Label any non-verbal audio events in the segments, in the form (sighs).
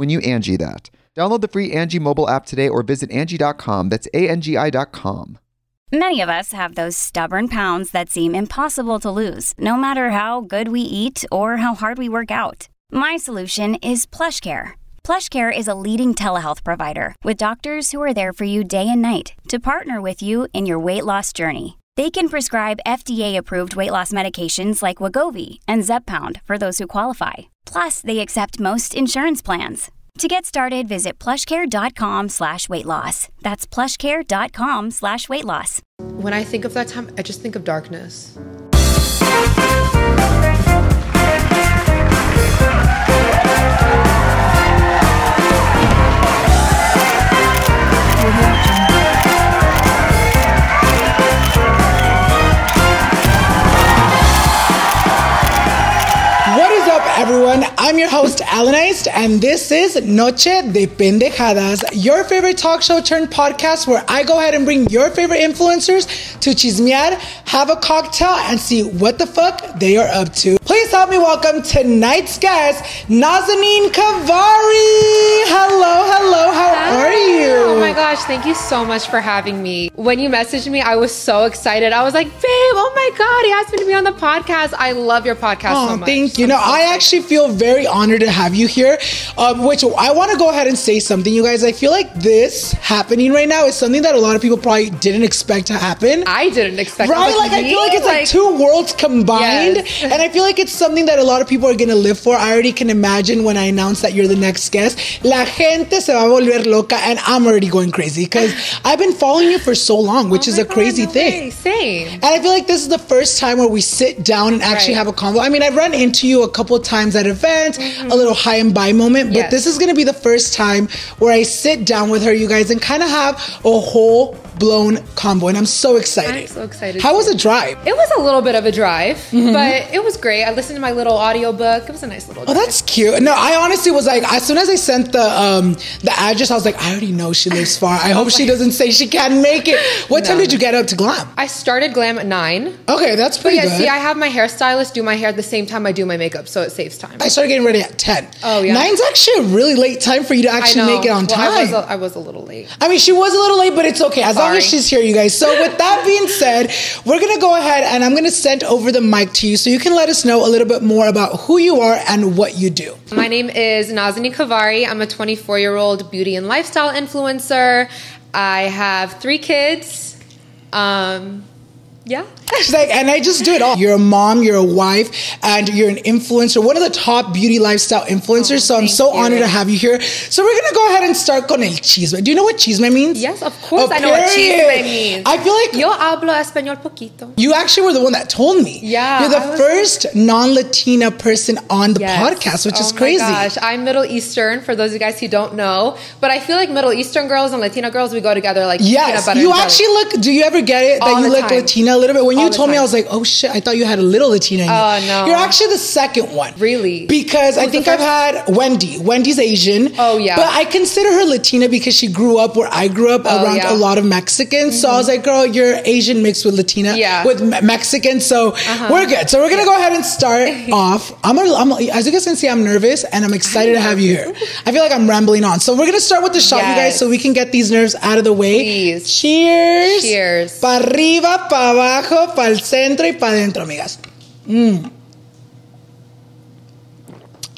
when you Angi that. Download the free Angi mobile app today or visit Angi.com. That's A-N-G-I dot com. Many of us have those stubborn pounds that seem impossible to lose, no matter how good we eat or how hard we work out. My solution is PlushCare. PlushCare is a leading telehealth provider with doctors who are there for you day and night to partner with you in your weight loss journey. They can prescribe FDA-approved weight loss medications like Wegovy and Zepbound for those who qualify. Plus, they accept most insurance plans. To get started, visit plushcare.com slash weight loss. That's plushcare.com slash weight loss. When I think of that time, I just think of darkness. I'm your host, Alan Eist, and this is Noche de Pendejadas, your favorite talk show turned podcast where I go ahead and bring your favorite influencers to chismear, have a cocktail, and see what the fuck they are up to. Please help me welcome tonight's guest, Nazanin Kavari. Hello, hello, how are you? Oh my gosh, thank you so much for having me. When you messaged me, I was so excited. I was like, babe, oh my God, he asked me to be on the podcast. I love your podcast Oh, so much. thank you. I'm No, so I actually feel very honored to have you here. Um, which I want to go ahead and say something, you guys. I feel like this happening right now is something that a lot of people probably didn't expect to happen. I didn't expect Right, like I feel like it's like, two worlds combined, Yes. (laughs) and I feel like it's something that a lot of people are gonna live for. I already can imagine when I announce that you're the next guest. La gente se va a volver loca, and I'm already going crazy because (sighs) I've been following you for so long, which Oh is a crazy no thing. way. Same. And I feel like this is the first time where we sit down and actually Right. have a convo. I mean, I've run into you a couple times at events, a little high and by moment, but Mm-hmm. Yes. this is going to be the first time where I sit down with her, you guys, and kind of have a whole blown combo. And I'm so excited. I'm so excited How was the drive? It was a little bit of a drive, but it was great. I listened to my little audiobook. It was a nice little Oh, that's cute. No, I honestly was like, as soon as I sent the um the address, I was like, I already know she lives far. I hope she doesn't say she can't make it. What time did you get up to glam? I started glam at nine. Okay, that's But pretty yeah, good. see, I have my hairstylist do my hair at the same time I do my makeup, so it saves time. I started getting ready at 10. Oh, yeah. Nine's actually a really late time for you to actually make it on Well, time. I was, a, I was a little late. I mean, she was a little late, but it's okay. As long as she's here, you guys. So, with that being said, we're going to go ahead and I'm going to send over the mic to you so you can let us know a little bit more about who you are and what you do. My name is Nazanin Kavari. I'm a 24 year old beauty and lifestyle influencer. I have three kids. Um, yeah. She's like, and I just do it all. You're a mom, you're a wife, and you're an influencer, one of the top beauty lifestyle influencers. so, I'm Oh, so you. honored to have you here. So, we're going to go ahead and start con el chisme. Do you know what chisme means? Yes, of course Oh, I know what chisme means. I feel like Yo hablo español poquito. You actually were the one that told me. Yeah, You're the first non Latina person on the Yes. podcast, which oh is crazy. My gosh, I'm Middle Eastern for those of you guys who don't know, but I feel like Middle Eastern girls and Latina girls we go together like peanut Yes. butter You actually look, do you ever get it that All you look time. Latina a little bit. When All you told me, I was like, oh shit, I thought you had a little Latina in you. Oh, no. You're actually the second one. Really? Because I Who's the think I've had Wendy. Wendy's Asian. Oh, yeah. But I consider her Latina because she grew up where I grew up Oh, around yeah. a lot of Mexicans. So I was like, girl, you're Asian mixed with Latina. Yeah. Uh-huh. With Me- Mexican. So we're good. So we're going to go ahead and start (laughs) off. I'm, gonna, I'm As you guys can see, I'm nervous and I'm excited to have you here. (laughs) I feel like I'm rambling on. So we're going to start with the shot, you guys, so we can get these nerves out of the way. Please. Cheers. Cheers. Pa arriba, pa abajo, pa el centro y pa adentro, amigas. Mm.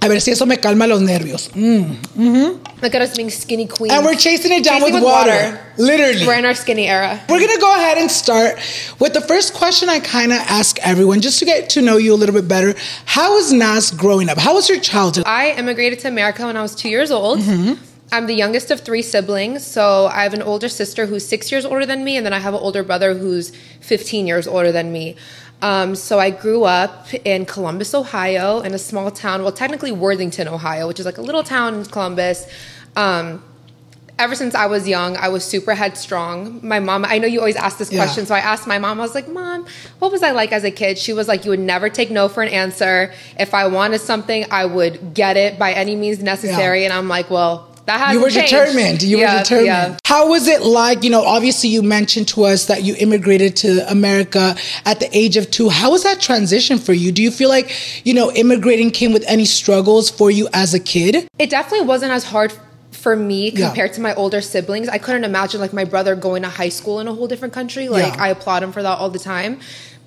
A ver si eso me calma los nervios. Mm. Look at us being skinny queens. And we're chasing it down Chasing with, water. Literally. We're in our skinny era. We're gonna go ahead and start with the first question I kind of ask everyone just to get to know you a little bit better. How was Nas growing up? How was your childhood? I immigrated to America when I was two years old. Mm-hmm. I'm the youngest of three siblings. So I have an older sister who's six years older than me, and then I have an older brother who's 15 years older than me. Um, so I grew up in Columbus, Ohio, in a small town, well, technically Worthington, Ohio, which is like a little town in Columbus. Um, ever since I was young, I was super headstrong. My mom, I know you always ask this Yeah. question, so I asked my mom, I was like, Mom, what was I like as a kid? She was like, You would never take no for an answer. If I wanted something, I would get it by any means necessary. Yeah. And I'm like, Well, that hasn't You were changed. determined. You Yeah, were determined. yeah. How was it like? You know, obviously, you mentioned to us that you immigrated to America at the age of two. How was that transition for you? Do you feel like, you know, immigrating came with any struggles for you as a kid? It definitely wasn't as hard for me Yeah. compared to my older siblings. I couldn't imagine like my brother going to high school in a whole different country. Like Yeah. I applaud him for that all the time.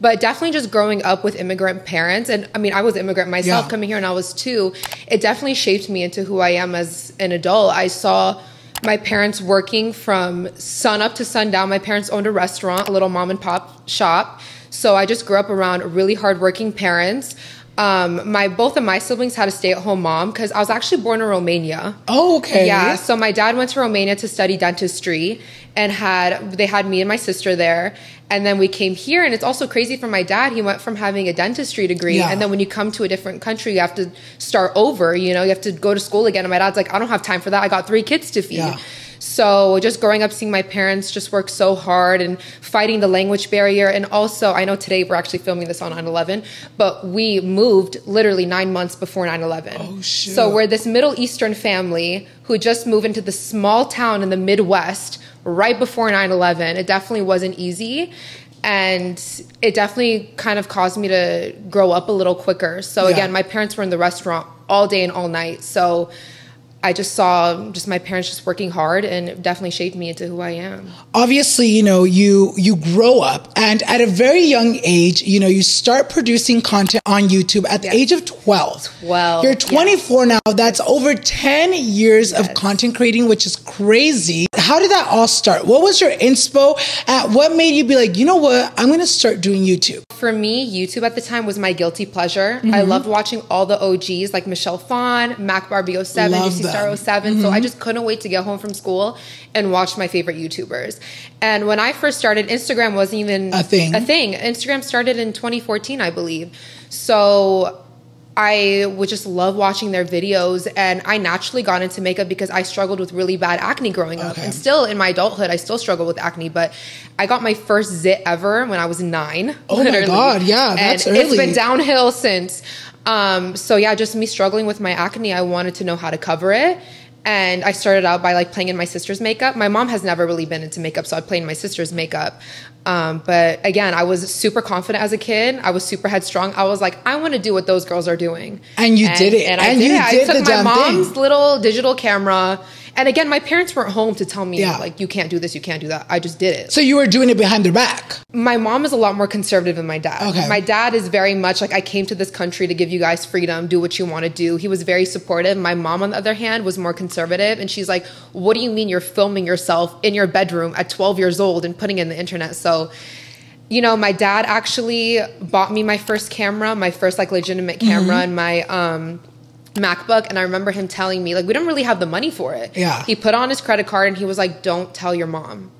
But definitely just growing up with immigrant parents and I mean I was immigrant myself Yeah. coming here when I was 2, it definitely shaped me into who I am as an adult. I saw my parents working from sun up to sundown. My parents owned a restaurant, a little mom and pop shop. So I just grew up around really hardworking parents. Um, my both of my siblings had a stay-at-home mom because I was actually born in Romania. Oh, okay. Yeah, so my dad went to Romania to study dentistry and had they had me and my sister there. And then we came here and it's also crazy for my dad. He went from having a dentistry degree Yeah. and then when you come to a different country, you have to start over, you know, you have to go to school again. And my dad's like, I don't have time for that. I got three kids to feed. Yeah. So just growing up seeing my parents just work so hard and fighting the language barrier and also I know today we're actually filming this on 9/11, but we moved literally 9 months before 9/11. Oh, shoot. So we're this Middle Eastern family who just moved into the small town in the Midwest right before 9/11. It definitely wasn't easy and it definitely kind of caused me to grow up a little quicker. So Yeah. again, my parents were in the restaurant all day and all night. So I just saw just my parents just working hard and it definitely shaped me into who I am. obviously you know you you grow up and at a very young age you know you start producing content on youtube at the age of 12 12, you're 24 now. That's over 10 years of content creating which is crazy. How did that all start? What was your inspo? At what made you be like you know what? I'm gonna start doing youtube For me, YouTube at the time was my guilty pleasure. I mm-hmm. loved watching all the OGs like Michelle Phan, Mac Barbie 07, Love Star 7. So I mm-hmm. just couldn't wait to get home from school and watch my favorite YouTubers. And when I first started, Instagram wasn't even A thing. A thing. Instagram started in 2014, I believe. So I would just love watching their videos and I naturally got into makeup because I struggled with really bad acne growing up. Okay. And still in my adulthood I still struggle with acne, but I got my first zit ever when I was 9. Oh my. God, yeah, that's and It's early. been downhill since. Um, so yeah, just me struggling with my acne, I wanted to know how to cover it. And I started out by like playing in my sister's makeup. My mom has never really been into makeup, so I played in my sister's makeup. Um, but again, I was super confident as a kid. I was super headstrong. I was like, I want to do what those girls are doing. And you did it. And I And did you it. did I took my mom's thing. little digital camera. And again, my parents weren't home to tell me Yeah. like you can't do this, you can't do that. I just did it so you were doing it behind their back my mom is a lot more conservative than my dad. Okay. My dad is very much like I came to this country to give you guys freedom, do what you want to do. He was very supportive. My mom on the other hand was more conservative and she's like, "What do you mean you're filming yourself in your bedroom at 12 years old and putting it in the internet?" So you know, my dad actually bought me my first camera, my first like legitimate camera and my um MacBook and I remember him telling me like we don't really have the money for it. Yeah. He put on his credit card and he was like, "Don't tell your mom."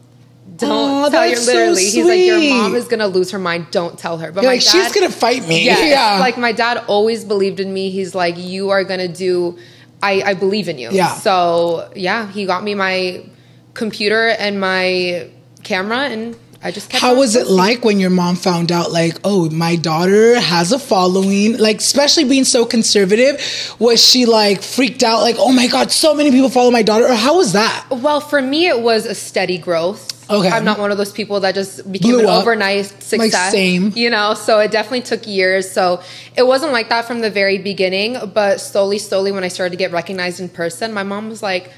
Don't Aw, tell your that's so literally. He's like, your mom is gonna lose her mind. Don't tell her. But You're my like dad, she's gonna fight me Yes. (laughs) yeah Like my dad always believed in me. He's like, you are gonna do. I I believe in you. Yeah. So yeah, he got me my computer and my camera, and I just kept How was it like when your mom found out, like, oh, my daughter has a following? Like, especially being so conservative, was she like freaked out, like, oh my God, so many people follow my daughter? Or how was that? Well, for me, it was a steady growth. Okay. I'm not one of those people that just became Blew an up. overnight success. same. You know, so it definitely took years. So it wasn't like that from the very beginning, but slowly, slowly, when I started to get recognized in person, my mom was like,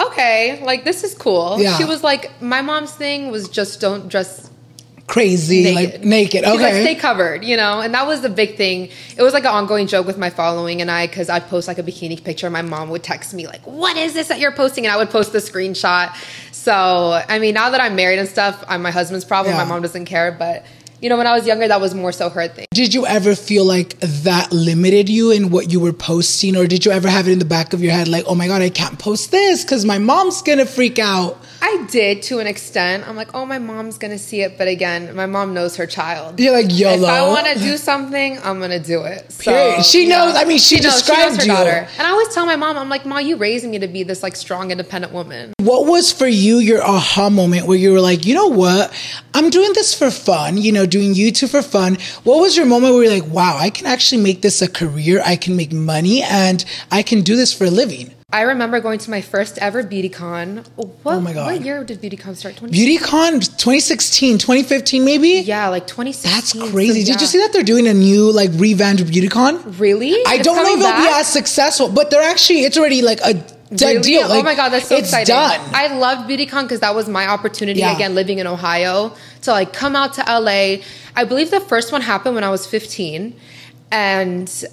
okay, like this is cool. Yeah. She was like, my mom's thing was just don't dress Crazy, naked. like naked. She's like, Okay. stay covered, you know? And that was the big thing. It was like an ongoing joke with my following and I, because I'd post like a bikini picture. My mom would text me, like, what is this that you're posting? And I would post the screenshot. So, I mean, now that I'm married and stuff, I'm my husband's problem. Yeah. My mom doesn't care. But, you know, when I was younger, that was more so her thing. Did you ever feel like that limited you in what you were posting? Or did you ever have it in the back of your head, like, oh my God, I can't post this because my mom's gonna freak out? I did to an extent. I'm like, oh, my mom's to see it. But again, my mom knows her child. You're like, YOLO. If I want to do something, I'm to do it. So, Period. She you knows- know, I mean, she described you. And I always tell my mom, I'm like, Ma, you raised me to be this like strong, independent woman. What was for you your aha moment where you were like, you know what? I'm doing this for fun, you know, doing YouTube for fun. What was your moment where you're like, wow, I can actually make this a career, I can make money, and I can do this for a living? I remember going to my first ever BeautyCon. What, Oh my God. What year did BeautyCon start? 20- BeautyCon 2016, 2015, maybe? Yeah, like 2016. That's crazy. So, Did you see that they're doing a new, like, revamped BeautyCon? Really? I It's don't know if it'll be as successful, but they're actually, it's already like a done Really? deal. oh Like, my god, that's so it's exciting! done. I loved BeautyCon because that was my opportunity Yeah. again, living in Ohio, to like come out to LA. I believe the first one happened when I was 15, and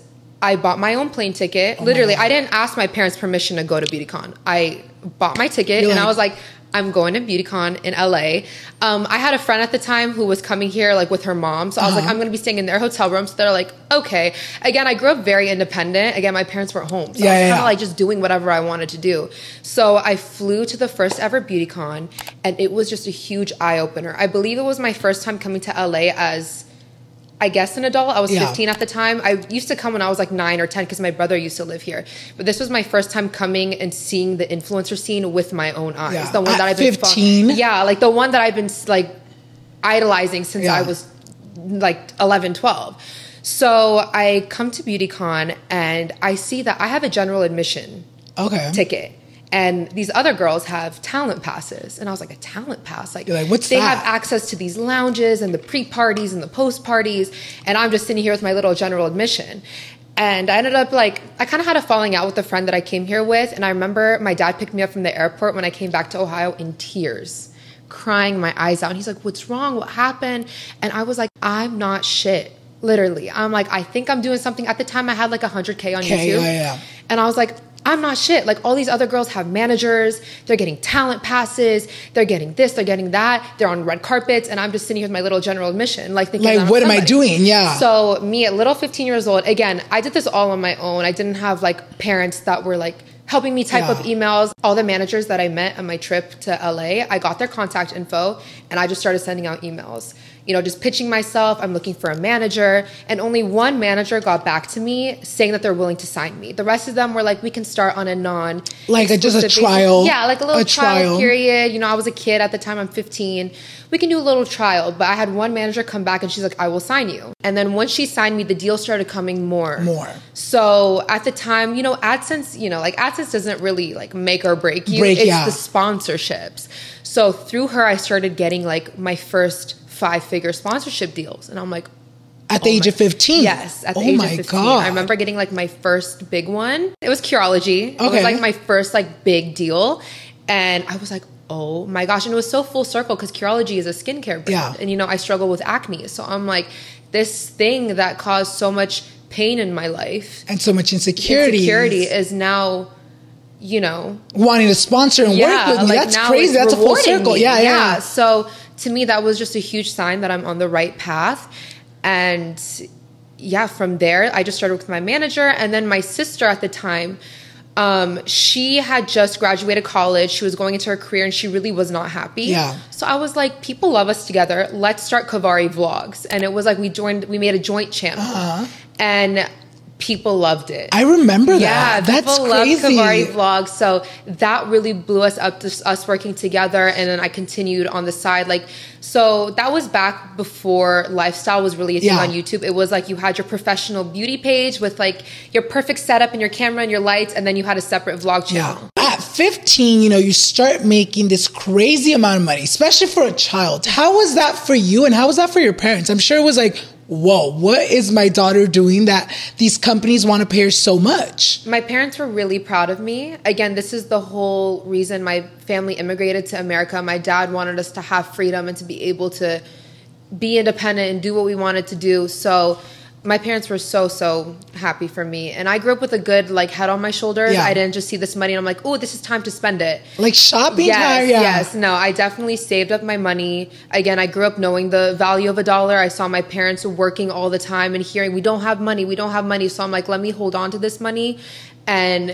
I bought my own plane ticket. Oh Literally, I didn't ask my parents' permission to go to BeautyCon. I bought my ticket, You're and I was like. I'm going to BeautyCon in LA. Um, I had a friend at the time who was coming here like with her mom, so I was Uh-huh. like, I'm going to be staying in their hotel room. So they're like, okay. Again, I grew up very independent. Again, my parents weren't home, so Yeah, I was yeah, kind of yeah. like just doing whatever I wanted to do. So I flew to the first ever BeautyCon, and it was just a huge eye opener. I believe it was my first time coming to LA as, I guess, an adult. I was Yeah. 15 at the time. I used to come when I was like nine or 10 because my brother used to live here. But this was my first time coming and seeing the influencer scene with my own eyes. Yeah. The one At that I've been fo- 15? yeah, like the one that I've been like idolizing since Yeah. I was like 11, 12. So I come to BeautyCon and I see that I have a general admission Okay. ticket. And these other girls have talent passes. And I was like, a talent pass? Like, You're like, what's they that? have access to these lounges and the pre parties and the post parties. And I'm just sitting here with my little general admission. And I ended up like, I kind of had a falling out with a friend that I came here with. And I remember my dad picked me up from the airport when I came back to Ohio in tears, crying my eyes out. And he's like, What's wrong? What happened? And I was like, I'm not shit. Literally. I'm like, I think I'm doing something. At the time, I had like 100K on Okay, YouTube. yeah, yeah. And I was like, I'm not shit. Like all these other girls have managers, they're getting talent passes, they're getting this, they're getting that, they're on red carpets, and I'm just sitting here with my little general admission, like thinking, Like, I'm what am I doing? Yeah. So me at little 15 years old, again, I did this all on my own. I didn't have like parents that were like helping me type Yeah. up emails. All the managers that I met on my trip to LA, I got their contact info and I just started sending out emails. You know, just pitching myself. I'm looking for a manager. And only one manager got back to me saying that they're willing to sign me. The rest of them were like, we can start on a non Like a- just a basis. trial- Yeah, like a little a trial, trial. period. You know, I was a kid at the time, I'm 15. We can do a little trial. But I had one manager come back and she's like, I will sign you. And then once she signed me, the deal started coming more. More. So at the time, you know, AdSense, you know, like AdSense doesn't really like make or break you. Break, it's yeah. the sponsorships. So through her, I started getting like my first five figure sponsorship deals. And I'm like, At the Oh age my- of 15? Yes, at the oh age my of 15. God. I remember getting like my first big one. It was Curology. It was like my first like big deal. And I was like, oh my gosh. And it was so full circle because Curology is a skincare brand. Yeah. And you know, I struggle with acne. So I'm like, this thing that caused so much pain in my life, And so much insecurity. insecurity is now, you know, Wanting to sponsor and work with me. like That's crazy. That's a full circle. me. Yeah, yeah. So to me, that was just a huge sign that I'm on the right path. And yeah, from there, I just started with my manager. And then my sister at the time, um, she had just graduated college. She was going into her career and she really was not happy. Yeah. So I was like, people love us together. Let's start Kavari Vlogs. And it was like we joined, we made a joint channel. Uh-huh. And people loved it. I remember Yeah, that. That's people loved crazy. Kavari vlogs. So that really blew us up to us working together. And then I continued on the side. Like, so that was back before lifestyle was really a thing Yeah. on YouTube. It was like you had your professional beauty page with like your perfect setup and your camera and your lights. And then you had a separate vlog channel. Yeah. At 15, you know, you start making this crazy amount of money, especially for a child. How was that for you and how was that for your parents? I'm sure it was like, whoa, what is my daughter doing that these companies want to pay her so much? My parents were really proud of me. Again, this is the whole reason my family immigrated to America. My dad wanted us to have freedom and to be able to be independent and do what we wanted to do. So my parents were so so happy for me and i grew up with a good like head on my shoulders Yeah. i didn't just see this money and i'm like oh this is time to spend it Like shopping yes, time? Yeah. yes. No, I definitely saved up my money. Again, I grew up knowing the value of a dollar. I saw my parents working all the time and hearing, we don't have money, we don't have money. So I'm like, let me hold on to this money and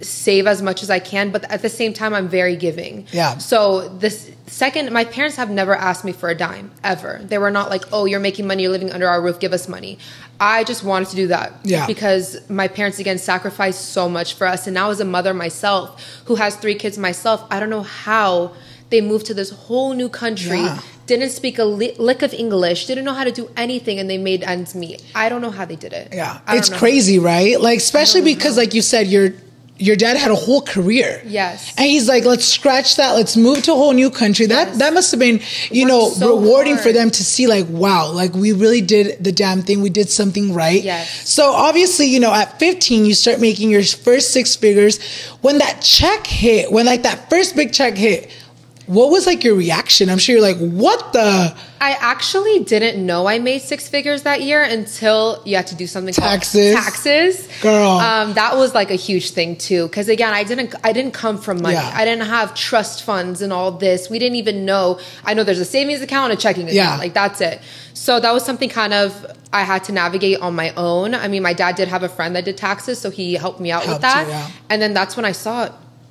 save as much as I can. But at the same time, I'm very giving. Yeah. So this second, my parents have never asked me for a dime ever. They were not like, oh, you're making money, you're living under our roof, give us money. I just wanted to do that Yeah. because my parents again sacrificed so much for us and now as a mother myself who has three kids myself i don't know how they moved to this whole new country Yeah. didn't speak a li- lick of english didn't know how to do anything and they made ends meet i don't know how they did it Yeah. It's crazy, right? Like, especially mm-hmm. because, like you said, your your dad had a whole career. Yes. And he's like, let's scratch that. Let's move to a whole new country. That Yes. that must have been, you know, so rewarding for them to see like, wow, like we really did the damn thing. We did something right. Yes. So obviously, you know, at 15, you start making your first six figures. When that check hit, when like that first big check hit, what was like your reaction? I'm sure you're like, what the I actually didn't know I made six figures that year until you had to do something called Taxes. taxes. Girl. um, that was like a huge thing too. Because again, I didn't, I didn't come from money. Yeah. I didn't have trust funds and all this. We didn't even know. I know there's a savings account, and a checking account. Yeah. Like that's it. So that was something kind of I had to navigate on my own. I mean, my dad did have a friend that did taxes, so he helped me out Helped with that. you, yeah. And then that's when I saw it.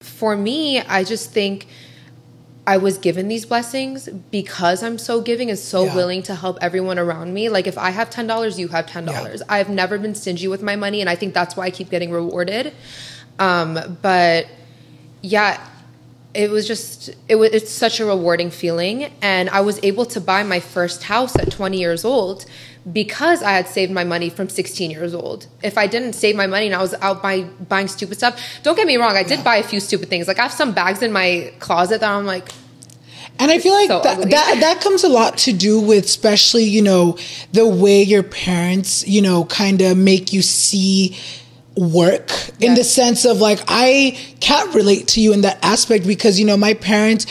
For me, I just think I was given these blessings because I'm so giving and so Yeah. willing to help everyone around me. Like if I have ten dollars, you have ten dollars. I've never been stingy with my money, and I think that's why I keep getting rewarded. Um, but yeah, it was just it was it's such a rewarding feeling, and I was able to buy my first house at 20 years old because I had saved my money from 16 years old. If I didn't save my money and I was out by buying stupid stuff, don't get me wrong, I did buy a few stupid things. Like I have some bags in my closet that I'm like, And I feel like so that, that that comes a lot to do with especially, you know, the way your parents, you know, kind of make you see work in the sense of like I can't relate to you in that aspect because you know my parents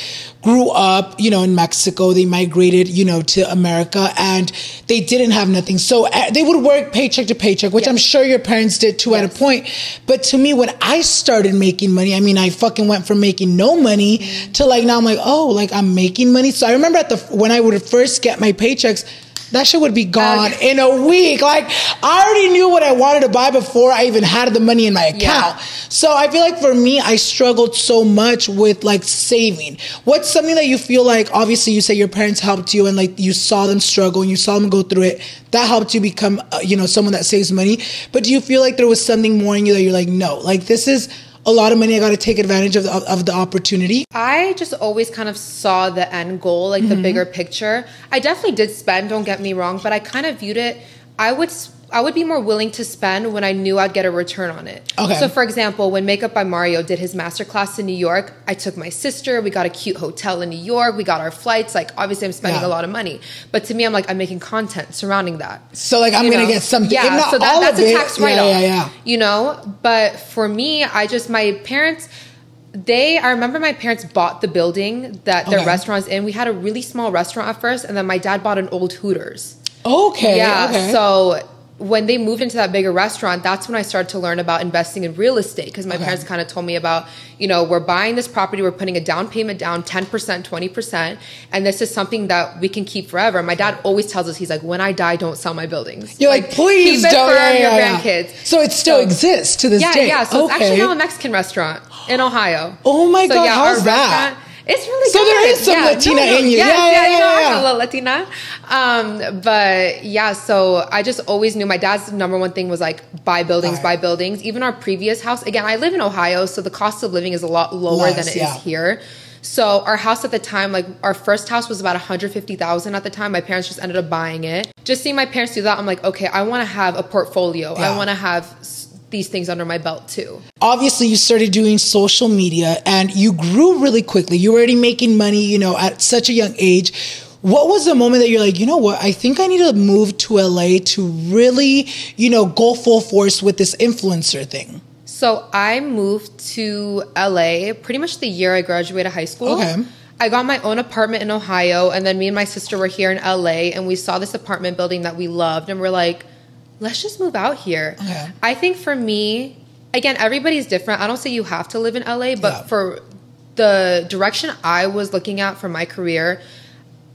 grew up you know in Mexico. They migrated you know to America and they didn't have nothing. So uh, they would work paycheck to paycheck which Yes. I'm sure your parents did too at a point. But to me when I started making money I mean I fucking went from making no money to like now I'm like oh like I'm making money. So I remember at the when I would first get my paychecks that shit would be gone Okay. in a week. Like I already knew what I wanted to buy before I even had the money in my account. Yeah. So I feel like for me, I struggled so much with like saving. What's something that you feel like? Obviously, you say your parents helped you, and like you saw them struggle and you saw them go through it. That helped you become, uh, you know, someone that saves money. But do you feel like there was something more in you that you're like, no, like this is a lot of money. I got to take advantage of the, of the opportunity. I just always kind of saw the end goal, like the Mm-hmm. bigger picture. I definitely did spend, don't get me wrong, but I kind of viewed it I would I would be more willing to spend when I knew I'd get a return on it. Okay. So for example, when Makeup by Mario did his masterclass in New York, I took my sister, we got a cute hotel in New York, we got our flights, like obviously I'm spending Yeah. a lot of money. But to me I'm like I'm making content surrounding that. So like I'm You gonna know? get something. Yeah, not so that, all that's of a it, tax yeah, write off. Yeah, yeah, You know, but for me, I just my parents. They, I remember my parents bought the building that their Okay. restaurant's in. We had a really small restaurant at first, and then my dad bought an old Hooters. Okay. Yeah. Okay. So when they moved into that bigger restaurant, that's when I started to learn about investing in real estate because my Okay. parents kind of told me about, you know, we're buying this property, we're putting a down payment down 10%, 20%, and this is something that we can keep forever. My dad always tells us, he's like, when I die, don't sell my buildings. You're like, please keep it don't. for yeah, your yeah, yeah. grandkids. So it still So- exists to this yeah, day. yeah. Yeah. So it's actually now a Mexican restaurant in Ohio. (gasps) Oh my So, God, yeah, how's that? It's really So good. there is some Latina in you. Yes, Yeah, yeah, yeah, you know, yeah, I'm a little Latina. Um, but yeah, so I just always knew my dad's number one thing was like buy buildings, Buy. buy buildings. Even our previous house, again, I live in Ohio, so the cost of living is a lot lower Less, than it is yeah. here. So our house at the time, like our first house was about 150,000 at the time. My parents just ended up buying it. Just seeing my parents do that, I'm like, okay, I want to have a portfolio. Yeah. I want to have these things under my belt too. obviously you started doing social media and you grew really quickly. You were already making money, you know, at such a young age. What was the moment that you're like, you know what? I think I need to move to LA to really, you know, go full force with this influencer thing. So I moved to LA pretty much the year I graduated high school. Okay. I got my own apartment in Ohio, and then me and my sister were here in LA, and we saw this apartment building that we loved, and we're like, let's just move out here. Okay. I think for me, again, everybody's different. I don't say you have to live in LA, but Yeah. for the direction I was looking at for my career,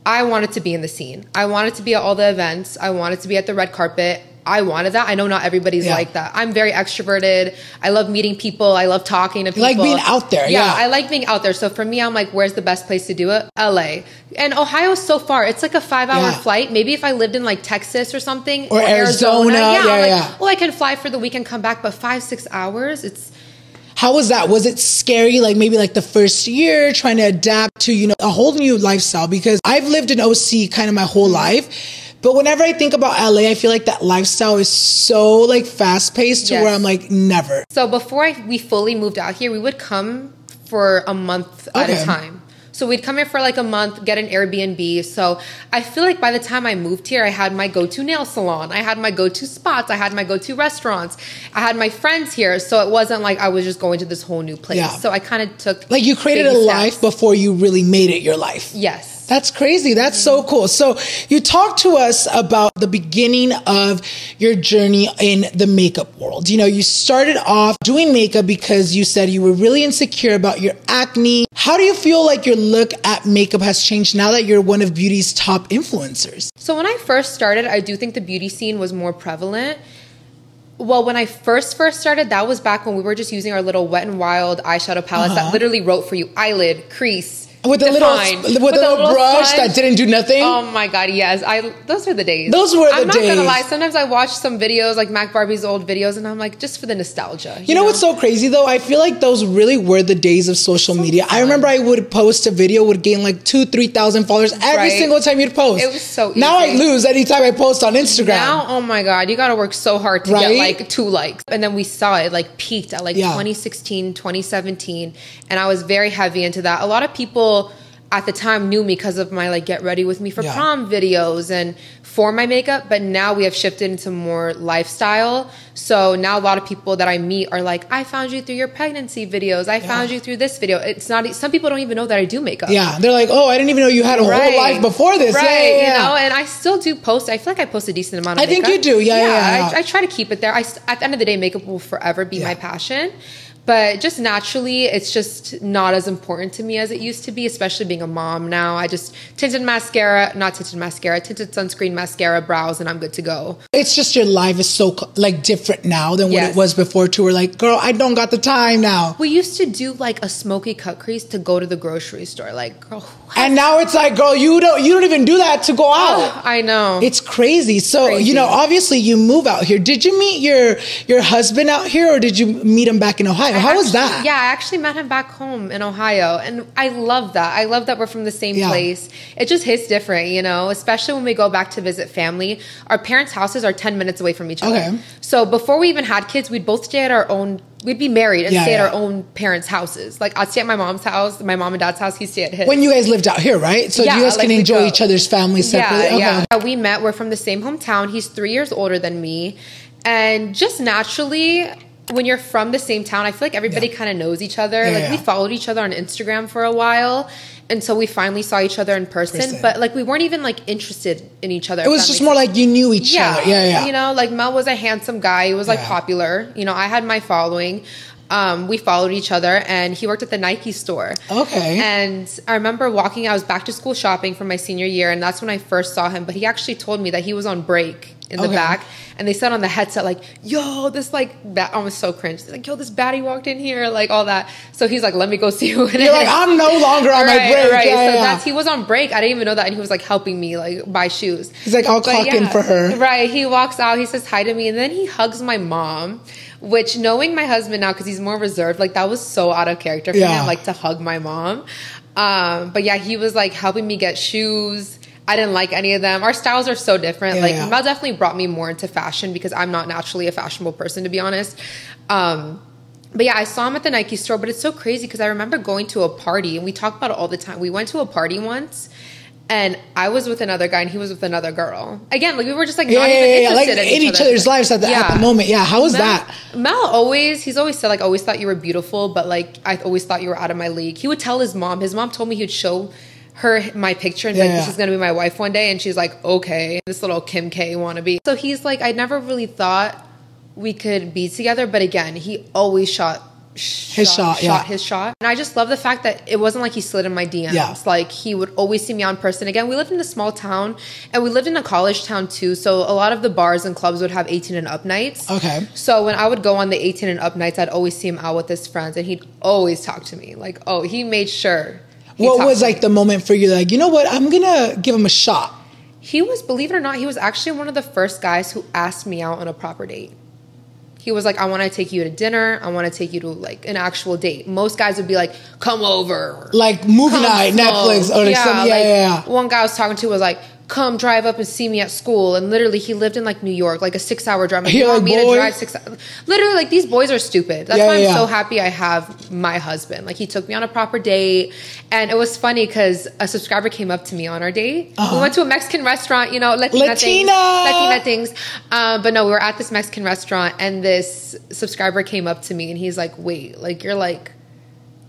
I wanted to be in the scene. I wanted to be at all the events. I wanted to be at the red carpet. I wanted that. I know not everybody's Yeah. like that. I'm very extroverted. I love meeting people. I love talking to people. like being out there, yeah. I like being out there. So for me, I'm like, where's the best place to do it? LA. And Ohio's so far. It's like a five hour Yeah. flight. Maybe if I lived in like Texas or something Or Arizona, yeah, yeah, like, yeah. well, I can fly for the weekend, come back, but five, six hours, it's How was that? Was it scary? Like maybe like the first year trying to adapt to, you know, a whole new lifestyle because I've lived in OC kind of my whole life. But whenever I think about LA, I feel like that lifestyle is so like fast paced to Yes. where I'm like, never. So before I, we fully moved out here, we would come for a month at a time. So we'd come here for like a month, get an Airbnb. So I feel like by the time I moved here, I had my go-to nail salon, I had my go-to spots, I had my go-to restaurants, I had my friends here. So it wasn't like I was just going to this whole new place. Yeah. So I kind of took Like you created a steps. life before you really made it your life. Yes. That's crazy. That's so cool. So you talked to us about the beginning of your journey in the makeup world. You know, you started off doing makeup because you said you were really insecure about your acne. How do you feel like your look at makeup has changed now that you're one of beauty's top influencers? So when I first started, I do think the beauty scene was more prevalent. Well, when I first first started, that was back when we were just using our little Wet and Wild eyeshadow palettes Uh-huh. that literally wrote for you eyelid, crease, With the little with, the With a little, little brush sponge. that didn't do nothing. Oh my god, yes. I those were the days. Those were the I'm not gonna lie. Sometimes I watch some videos like Mac Barbie's old videos, and I'm like, just for the nostalgia. You know what's so crazy though? I feel like those really were the days of social media. I remember I would post a video, would gain like two, three thousand followers every Right. single time you'd post. It was so Now I lose anytime I post on Instagram. Now, oh my god, you got to work so hard to Right? get like two likes. And then we saw it like peaked at like Yeah. 2016, 2017, and I was very heavy into that. A lot of people at the time knew me because of my like get ready with me for Yeah. prom videos and for my makeup, but now we have shifted into more lifestyle. So now a lot of people that I meet are like, "I found you through your pregnancy videos. I found you through this video." It's not some people don't even know that I do makeup. yeah, they're like, oh, I didn't even know you had a whole life before this. Right, Yeah, yeah, yeah. you know, and I still do post. I feel like I post a decent amount of I think you do. Yeah, yeah, yeah. I, I try to keep it there I, at the end of the day, makeup will forever be Yeah. my passion. But just naturally, it's just not as important to me as it used to be, especially being a mom now. I just tinted mascara, not tinted mascara, tinted sunscreen, mascara, brows, and I'm good to go. it's just your life is so like different now than what Yes. it was before. Too, we're like, girl, I don't got the time now. We used to do like a smoky cut crease to go to the grocery store. Like, girl, And now it's like, girl, you don't you don't even do that to go out. Oh, I know. It's crazy. So Crazy. you know, obviously, you move out here. Did you meet your your husband out here, or did you meet him back in Ohio? How was that? Yeah, I actually met him back home in Ohio, and I love that. I love that we're from the same Yeah. place. It just hits different, you know. Especially when we go back to visit family. Our parents' houses are ten minutes away from each other. Okay. So before we even had kids, we'd both stay at our own. We'd be married and Yeah, stay yeah. at our own parents' houses. Like I'd stay at my mom's house, my mom and dad's house. He'd stay at his. When you guys lived out here, right? So Yeah, you guys like can enjoy go- each other's families separately. Yeah, Okay. yeah. We met. We're from the same hometown. He's three years older than me, and just naturally, when you're from the same town, I feel like everybody kind of knows each other. Like we followed each other on Instagram for a while until we finally saw each other in person. But like we weren't even like interested in each other. It was just more like you knew each yeah, other. Yeah, yeah. You know, like Mel was a handsome guy. He was like Yeah. popular. You know, I had my following. Um, we followed each other, and he worked at the Nike store. Okay. And I remember walking. I was back to school shopping for my senior year, and that's when I first saw him. But he actually told me that he was on break in the Okay. back, and they said on the headset like, "Yo, this like," ba-, I was so cringe. They're like, "Yo, this baddie walked in here," like all that. So he's like, "Let me go (laughs) see who it You're like. I'm no longer on my break. Right, Yeah, so yeah. that's he was on break. I didn't even know that, and he was like helping me like buy shoes. He's like, I'll But clock in for her. Right. He walks out, he says hi to me, and then he hugs my mom, which knowing my husband now, because he's more reserved, like that was so out of character for Yeah. him, like to hug my mom. Um, but yeah, he was like helping me get shoes. I didn't like any of them. Our styles are so different. Yeah, like yeah. Mel definitely brought me more into fashion because I'm not naturally a fashionable person, to be honest. Um, but yeah, I saw him at the Nike store, but it's so crazy because I remember going to a party and we talk about it all the time. We went to a party once and I was with another guy and he was with another girl. Again, like we were just like Yeah, not yeah, even yeah, yeah. Like interested in each other's lives at the, at the moment. Yeah. How was Mel, that? Mel always, he's always said, like, always thought you were beautiful, but like, I always thought you were out of my league. He would tell his mom, his mom told me he'd show her my picture and Yeah, like, this is gonna be my wife one day. And she's like, okay, this little Kim K wannabe. So he's like, I never really thought we could be together, but again, he always shot. His shot, yeah. his shot. And I just love the fact that it wasn't like he slid in my DMs. Yeah. Like he would always see me on person. Again, we lived in a small town and we lived in a college town too. So a lot of the bars and clubs would have 18 and up nights. Okay. So when I would go on the 18 and up nights, I'd always see him out with his friends and he'd always talk to me. Like, oh, he made sure. What was like the moment for you? Like, you know what? I'm gonna give him a shot. He was, believe it or not, he was actually one of the first guys who asked me out on a proper date. He was like, I want to take you to dinner. I want to take you to like an actual date. Most guys would be like, come over. Like movie Come night. Netflix, or like something. Yeah, like, yeah, yeah. One guy I was talking to was like, come drive up and see me at school. And literally, he lived in like New York, like a six hour drive. Like, want me boy. to drive six Literally, like, these boys are stupid. That's Yeah, why I'm yeah, so happy I have my husband. Like, he took me on a proper date. And it was funny because a subscriber came up to me on our date. We went to a Mexican restaurant, you know, Latina, Uh-huh. Latina! things. Latina things. Um, but no, we were at this Mexican restaurant, and this subscriber came up to me and he's like, wait, like, you're like,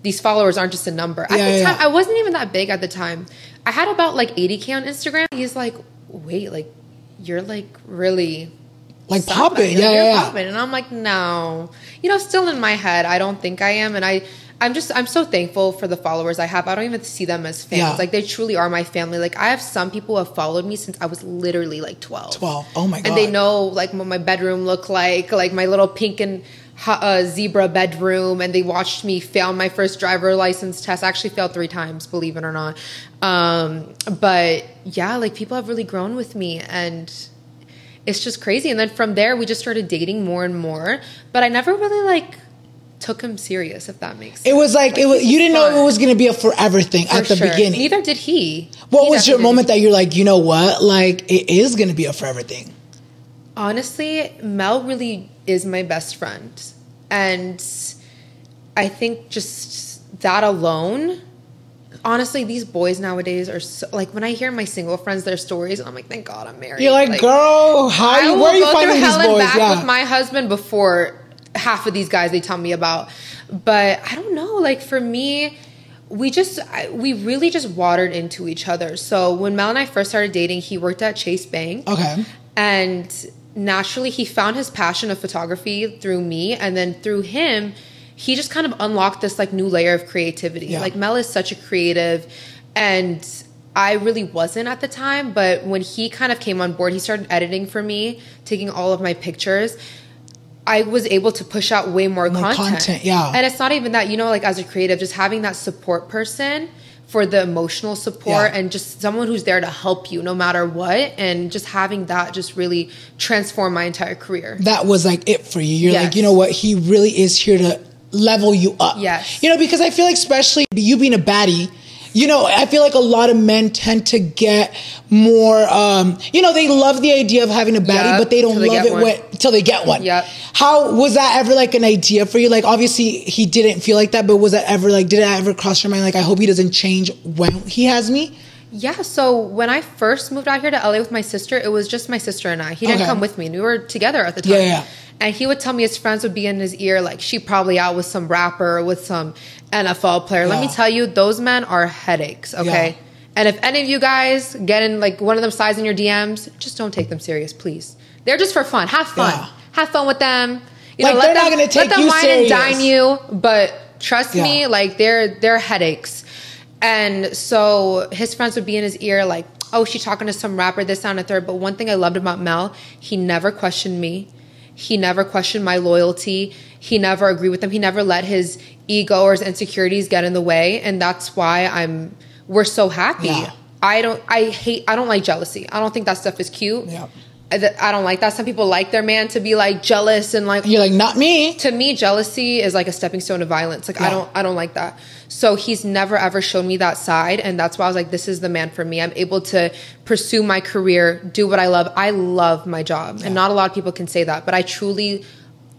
these followers aren't just a number. At Yeah, the yeah, time. I wasn't even that big at the time. I had about like 80k on Instagram. He's like, wait, like you're like really Like popping. Like, Yeah, you're yeah, yeah. popping. And I'm like, no, you know, still in my head, I don't think I am. And I, I'm just, I'm so thankful for the followers I have. I don't even see them as fans. Yeah. Like they truly are my family. Like I have some people who have followed me since I was literally like 12. 12. Oh my god. And they know like what my bedroom looked like, like my little pink and a zebra bedroom and they watched me fail my first driver license test. I actually failed three times, believe it or not. Um, but yeah, like people have really grown with me and it's just crazy. And then from there, we just started dating more and more. But I never really like took him serious, if that makes sense. It was like, it was, you didn't know it was going to be a forever thing For at the sure. beginning. Neither did he. what He was your moment that you're like, you know what? Like, it is going to be a forever thing. Honestly, Mel really is my best friend. And I think just that alone, honestly, these boys nowadays are so, like when I hear my single friends their stories, I'm like, thank God I'm married. You're like, girl, how I you, will where are you finding these boys? back Yeah. with my husband before half of these guys they tell me about. But I don't know. Like for me, we just we really just watered into each other. So when Mel and I first started dating, he worked at Chase Bank. Okay. And naturally, he found his passion of photography through me, and then through him, he just kind of unlocked this like new layer of creativity. Yeah. Like Mel is such a creative, and I really wasn't at the time. But when he kind of came on board, he started editing for me, taking all of my pictures. I was able to push out way more, More content. content, yeah. And it's not even that, you know, like as a creative, just having that support person for the emotional support Yeah. and just someone who's there to help you no matter what. And just having that just really transformed my entire career. that was like it for you. You're Yes. like, you know what? He really is here to level you up. Yes. You know, because I feel like, especially you being a baddie, you know, I feel like a lot of men tend to get more, um, you know, they love the idea of having a baddie, Yep, but they don't love it when, until they get one. Yep. How was that ever like an idea for you? Like, obviously, he didn't feel like that, but was that ever like, did it ever cross your mind? Like, I hope he doesn't change when he has me? Yeah, so when I first moved out here to LA with my sister, it was just my sister and I. He didn't Okay. come with me. and We were together at the time. Yeah, yeah. And he would tell me his friends would be in his ear, like, she probably out with some rapper, with some NFL player. Let me tell you, those men are headaches, okay? Yeah. And if any of you guys get in, like, one of them slides in your DMs, just don't take them serious, please. They're just for fun. Have fun. Yeah. Have fun with them. You Like, know, they're let not gonna take let them you wine and dine you, but trust me, like, they're, they're headaches. And so his friends would be in his ear, like, oh, she's talking to some rapper, this, and the third. But one thing I loved about Mel, he never questioned me. He never questioned my loyalty. He never agreed with them. He never let his ego or his insecurities get in the way. And that's why I'm we're so happy. Yeah. I don't I hate I don't like jealousy. I don't think that stuff is cute. Yeah. I, I don't like that. Some people like their man to be like jealous and like you're like, not me. to me jealousy is like a stepping stone to violence like i don't i don't like that so he's never ever shown me that side and that's why i was like this is the man for me i'm able to pursue my career do what i love i love my job and not a lot of people can say that but i truly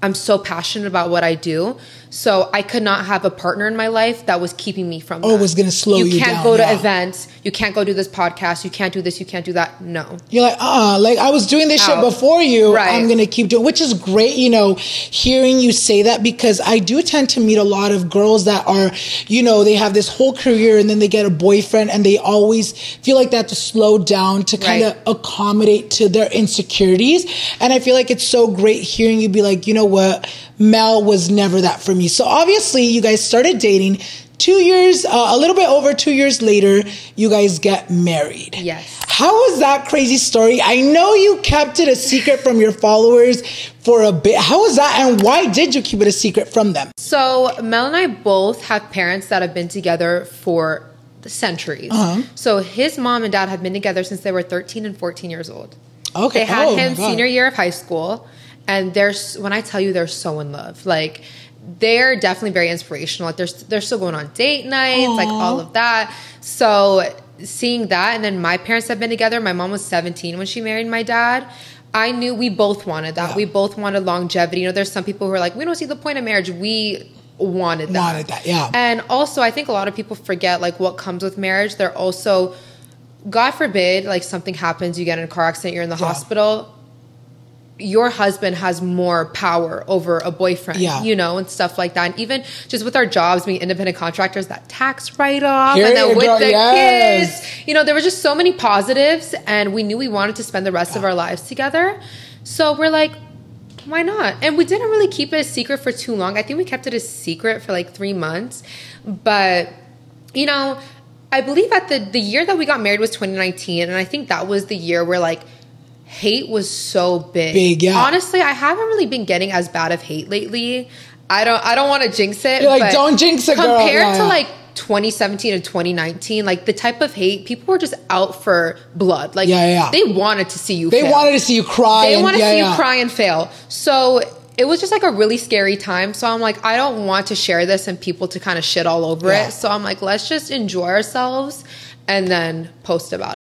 i'm so passionate about what i do so i could not have a partner in my life that was keeping me from Or that. was gonna slow you down. you can't down, go to yeah. events you can't go do this podcast you can't do this you can't do that no You're like, uh, like I was doing this shit before you. Right. I'm gonna keep doing, which is great, you know, hearing you say that because I do tend to meet a lot of girls that are, you know, they have this whole career and then they get a boyfriend and they always feel like they have to slow down to kind of Right. accommodate to their insecurities. And I feel like it's so great hearing you be like, you know what, Mel was never that for me. So obviously, you guys started dating. Two years, uh, a little bit over two years later, you guys get married. Yes. How was that crazy story? I know you kept it a secret from your followers for a bit. How was that, and why did you keep it a secret from them? So Mel and I both have parents that have been together for centuries. Uh-huh. So his mom and dad have been together since they were 13 and 14 years old. Okay. They had Oh, him senior year of high school, and they're when I tell you they're so in love, like they're definitely very inspirational. Like they're they're still going on date nights, like all of that. So seeing that, and then my parents have been together. My mom was 17 when she married my dad. I knew we both wanted that. Yeah. We both wanted longevity. You know, there's some people who are like, we don't see the point of marriage. We wanted that. Wanted that, yeah. And also, I think a lot of people forget like what comes with marriage. They're also, God forbid, like something happens, you get in a car accident, you're in the Yeah. hospital. Your husband has more power over a boyfriend, Yeah. you know, and stuff like that. And even just with our jobs being independent contractors, that tax write off, and then with go, the yes. kids, you know, there were just so many positives, and we knew we wanted to spend the rest of our lives together. So we're like, why not? And we didn't really keep it a secret for too long. I think we kept it a secret for like three months. But, you know, I believe at the, the year that we got married was 2019. And I think that was the year where like hate was so big. Big, yeah. Honestly, I haven't really been getting as bad of hate lately. I don't I don't want to jinx it. You're like, "Don't jinx it. Compared Yeah, to like 2017 and 2019, like the type of hate, people were just out for blood. Like Yeah, yeah. they wanted to see you They fail. wanted to see you cry. They want to yeah, see you cry and fail. So it was just like a really scary time. So I'm like, I don't want to share this and people to kind of shit all over it. So I'm like, let's just enjoy ourselves and then post about it.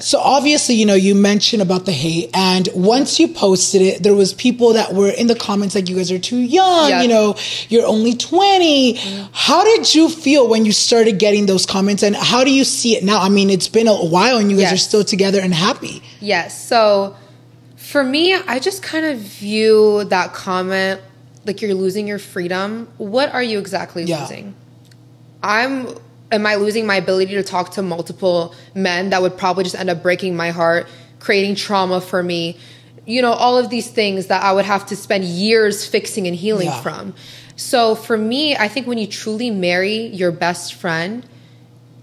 So obviously, you know, you mentioned about the hate, and once you posted it, there was people that were in the comments like, "You guys are too young," you know, "You're only 20." Mm-hmm. How did you feel when you started getting those comments, and how do you see it now? I mean, it's been a while, and you guys Yes. are still together and happy. Yes. So for me, I just kind of view that comment like you're losing your freedom. What are you exactly Yeah. losing? I'm am I losing my ability to talk to multiple men that would probably just end up breaking my heart, creating trauma for me? You know, all of these things that I would have to spend years fixing and healing Yeah. from. So for me, I think when you truly marry your best friend,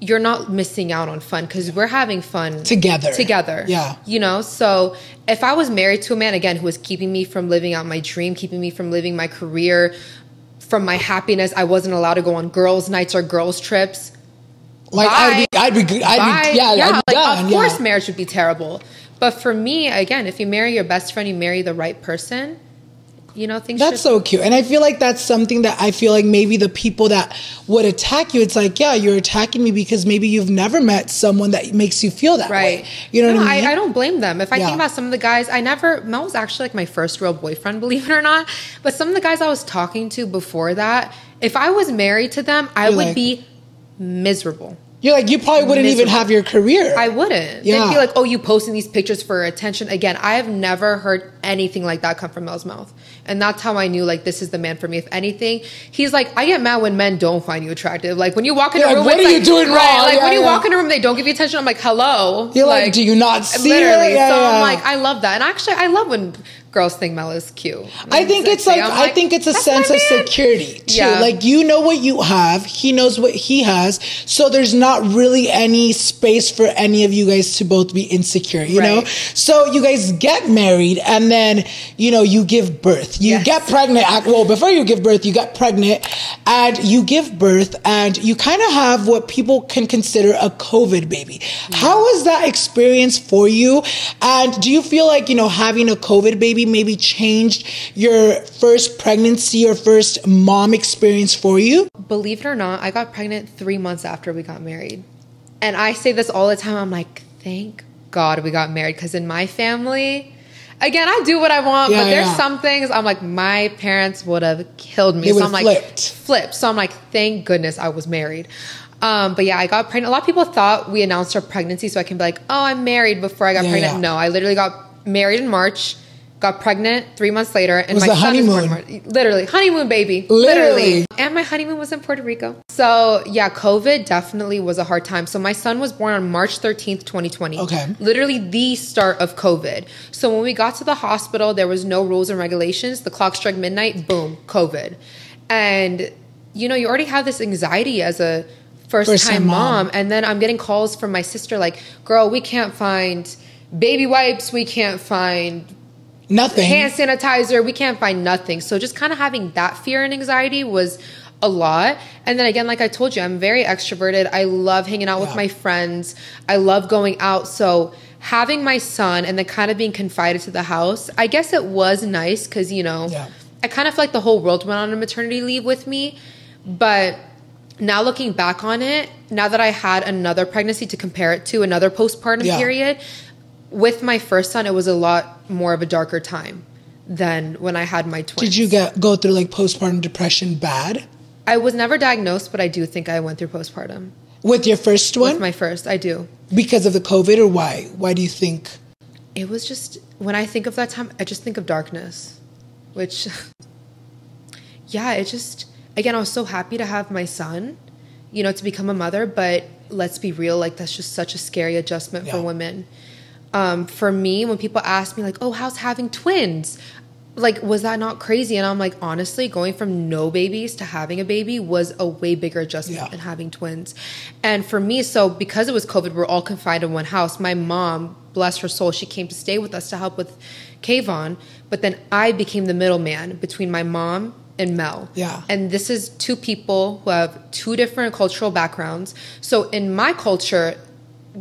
you're not missing out on fun because we're having fun Together. Together. Yeah. You know, so if I was married to a man again who was keeping me from living out my dream, keeping me from living my career, from my happiness, I wasn't allowed to go on girls' nights or girls' trips. Like I'd be, I'd be, I'd be, yeah, I'd be like, done. Of course, yeah. marriage would be terrible. But for me, again, if you marry your best friend, you marry the right person. You know, things. That's should, so cute. And I feel like that's something that I feel like maybe the people that would attack you, it's like, yeah, you're attacking me because maybe you've never met someone that makes you feel that Right. way. You know No, what I mean? I, don't blame them. If I Yeah. think about some of the guys, I never, Mel was actually like my first real boyfriend, (laughs) believe it or not. But some of the guys I was talking to before that, if I was married to them, I You're would like- be miserable. You're like, you probably wouldn't even have your career. I wouldn't. Yeah. They'd be like, oh, you posting these pictures for attention. Again, I have never heard anything like that come from Mel's mouth. And that's how I knew, like, this is the man for me. If anything, he's like, I get mad when men don't find you attractive. Like, when you walk in a like, room, what are you like- doing right, wrong? Like, Yeah, when you yeah. walk in a room, they don't give you attention. I'm like, hello. You're like, do you not see Literally. it? Yeah, so. I'm like, I love that. And actually, I love when girls think Mel is cute. I think it's Sexy. like, I'm think it's a sense of security too. Yeah. Like you know what you have, he knows what he has, so there's not really any space for any of you guys to both be insecure. You know, so you guys get married and then you know you give birth, you Yes. get pregnant. At, well, before you give birth, you get pregnant, and you give birth, and you kind of have what people can consider a COVID baby. How was that experience for you? And do you feel like you know having a COVID baby maybe changed your first pregnancy or first mom experience for you? Believe it or not, I got pregnant three months after we got married. And I say this all the time. I'm like, thank God we got married. Because in my family, again, I do what I want, Yeah, but there's yeah. some things I'm like, my parents would have killed me. They so I'm like, flipped. flipped. So I'm like, thank goodness I was married. Um, but yeah, I got pregnant. A lot of people thought we announced our pregnancy so I can be like, oh, I'm married before I got Yeah, pregnant. No, I literally got married in March, got pregnant three months later, and my son Was born honeymoon. Literally, honeymoon baby. Literally. Literally. And my honeymoon was in Puerto Rico. So yeah, COVID definitely was a hard time. So my son was born on March 13th, 2020. Okay. Literally the start of COVID. So when we got to the hospital, there was no rules and regulations. The clock struck midnight, boom, COVID. And you know, you already have this anxiety as a first, First-time time mom. mom. And then I'm getting calls from my sister like, girl, we can't find baby wipes, we can't find Nothing. hand sanitizer. We can't find nothing. So just kind of having that fear and anxiety was a lot. And then again, like I told you, I'm very extroverted. I love hanging out Yeah. with my friends. I love going out. So having my son and then kind of being confided to the house, I guess it was nice because, you know, Yeah. I kind of feel like the whole world went on a maternity leave with me. But now looking back on it, now that I had another pregnancy to compare it to, another postpartum Yeah. period, with my first son, it was a lot more of a darker time than when I had my twins. Did you get go through like postpartum depression bad I was never diagnosed, but I do think I went through postpartum. with your first one With my first, I do. because of the COVID or why? Why do you think? It was just when I think of that time, I just think of darkness, which, (laughs) yeah, it just again, I was so happy to have my son, you know, to become a mother. But let's be real, like that's just such a scary adjustment for Yeah. women. Um, for me, when people ask me like, "Oh, how's having twins?" Like, was that not crazy? And I'm like, honestly, going from no babies to having a baby was a way bigger adjustment Yeah. than having twins. And for me, so because it was COVID, we're all confined in one house. My mom, bless her soul, she came to stay with us to help with Kayvon. But then I became the middleman between my mom and Mel. Yeah. And this is two people who have two different cultural backgrounds. So in my culture,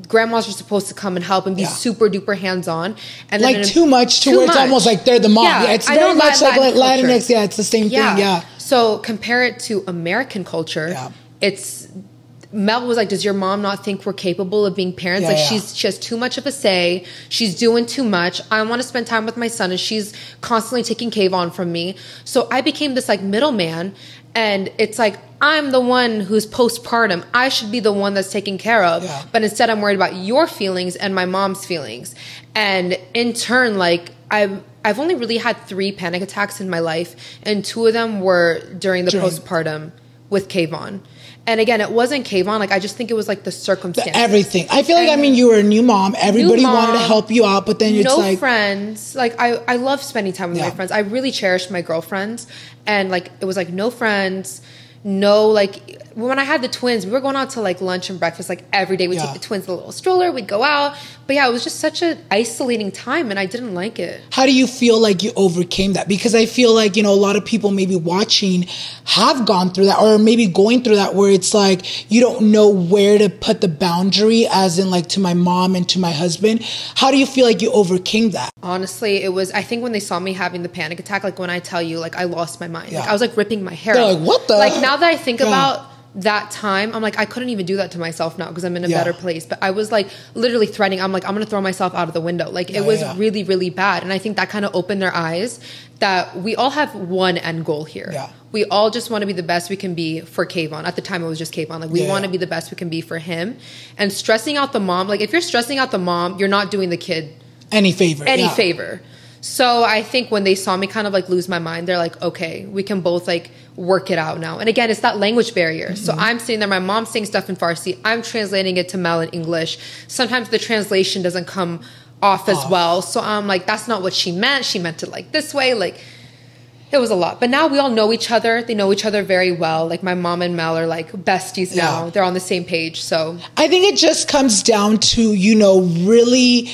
grandmas are supposed to come and help and be Yeah. super duper hands on. And Like in- too much to too where it's almost like they're the mom. Yeah, Yeah, it's I very much Latin like culture. Latinx. Yeah, it's the same thing. Yeah. So compare it to American culture. Yeah. It's Mel was like, "Does your mom not think we're capable of being parents? Yeah, like yeah. she's she has too much of a say. She's doing too much. I want to spend time with my son, and she's constantly taking Kayvon from me. So I became this like middleman, and it's like I'm the one who's postpartum. I should be the one that's taken care of. Yeah. But instead, I'm worried about your feelings and my mom's feelings. And in turn, like I've I've only really had three panic attacks in my life, and two of them were during the During- postpartum with Kayvon. And again, it wasn't Kayvon. Like I just think it was like the circumstance. everything. I feel like I mean you were a new mom. Everybody New wanted to help you out, but then it's no like friends. Like I, I love spending time with Yeah. my friends. I really cherished my girlfriends, and like it was like no friends, no like when I had the twins, we were going out to like lunch and breakfast like every day. We'd Yeah. take the twins in a little stroller, we'd go out. But yeah, it was just such an isolating time, and I didn't like it. How do you feel like you overcame that? Because I feel like, you know, a lot of people maybe watching have gone through that or maybe going through that where it's like you don't know where to put the boundary as in like to my mom and to my husband. How do you feel like you overcame that? Honestly, it was. I think when they saw me having the panic attack, like when I tell you, like I lost my mind. Like Yeah. I was like ripping my hair. They're like, "What the-" Like now that I think Yeah. about that time, I'm like I couldn't even do that to myself now because I'm in a Yeah. better place. But I was like literally threatening. I'm like I'm gonna throw myself out of the window. Like Yeah, it was yeah. really really bad, and I think that kind of opened their eyes that we all have one end goal here. Yeah. We all just want to be the best we can be for Kayvon. At the time, it was just Kayvon. Like we Yeah, want to yeah. be the best we can be for him, and stressing out the mom. Like if you're stressing out the mom, you're not doing the kid Any favor? any yeah. favor. So I think when they saw me kind of like lose my mind, they're like, okay, we can both like work it out now. And again, it's that language barrier. So Mm-hmm. I'm sitting there, my mom's saying stuff in Farsi, I'm translating it to Mel in English. Sometimes the translation doesn't come off as well. So I'm like, that's not what she meant. She meant it like this way. Like it was a lot. But now we all know each other. They know each other very well. Like my mom and Mel are like besties now. Yeah. They're on the same page. So I think it just comes down to, you know, really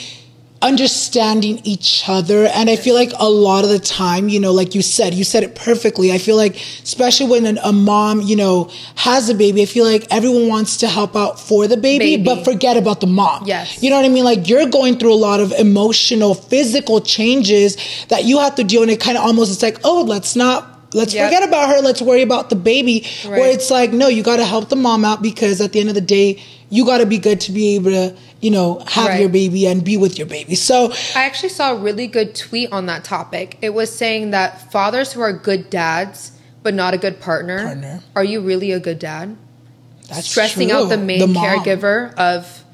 understanding each other. And I feel like a lot of the time, you know, like you said, you said it perfectly. I feel like, especially when an, a mom, you know, has a baby, I feel like everyone wants to help out for the baby, Baby. but forget about the mom. Yes. You know what I mean? Like you're going through a lot of emotional, physical changes that you have to deal and it kind of almost, it's like, oh, let's not. Let's Yep. forget about her. Let's worry about the baby. Right. Where it's like, no, you got to help the mom out because at the end of the day, you got to be good to be able to, you know, have Right. your baby and be with your baby. So, I actually saw a really good tweet on that topic. It was saying that fathers who are good dads but not a good partner, Partner. are you really a good dad? that's Stressing true. out the main mom. caregiver of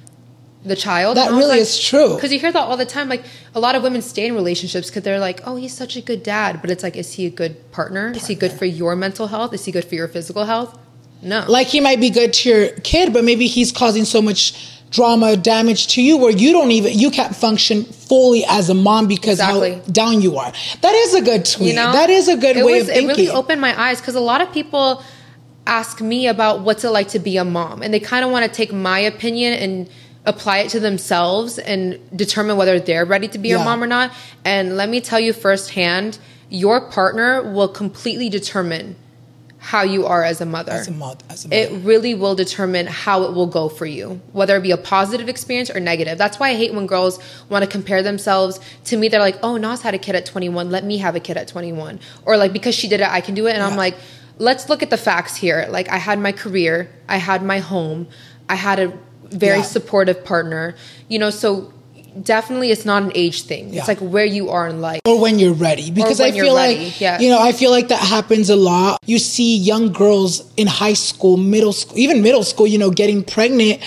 the child. That really is true. Because you hear that all the time. Like a lot of women stay in relationships because they're like, "Oh, he's such a good dad," but it's like, is he a good partner? Is he good for your mental health? Is he good for your physical health? No. Like he might be good to your kid, but maybe he's causing so much drama, damage to you where you don't even, you can't function fully as a mom because Exactly. how down you are. That is a good tweet. You know, that is a good way was, of thinking. It really opened my eyes because a lot of people ask me about what's it like to be a mom, and they kind of want to take my opinion and apply it to themselves and determine whether they're ready to be Yeah. a mom or not. And let me tell you firsthand, your partner will completely determine how you are as a mother. As a mother, as a mother. It really will determine how it will go for you, whether it be a positive experience or negative. That's why I hate when girls want to compare themselves to me. They're like, oh, Nas had a kid at 21. Let me have a kid at 21. Or like, because she did it, I can do it. And I'm like, let's look at the facts here. Like, I had my career, I had my home, I had a very Yeah. supportive partner, you know, so definitely it's not an age thing. Yeah. It's like where you are in life. or when you're ready because i feel like yeah. you know i feel like that happens a lot you see young girls in high school middle school even middle school you know getting pregnant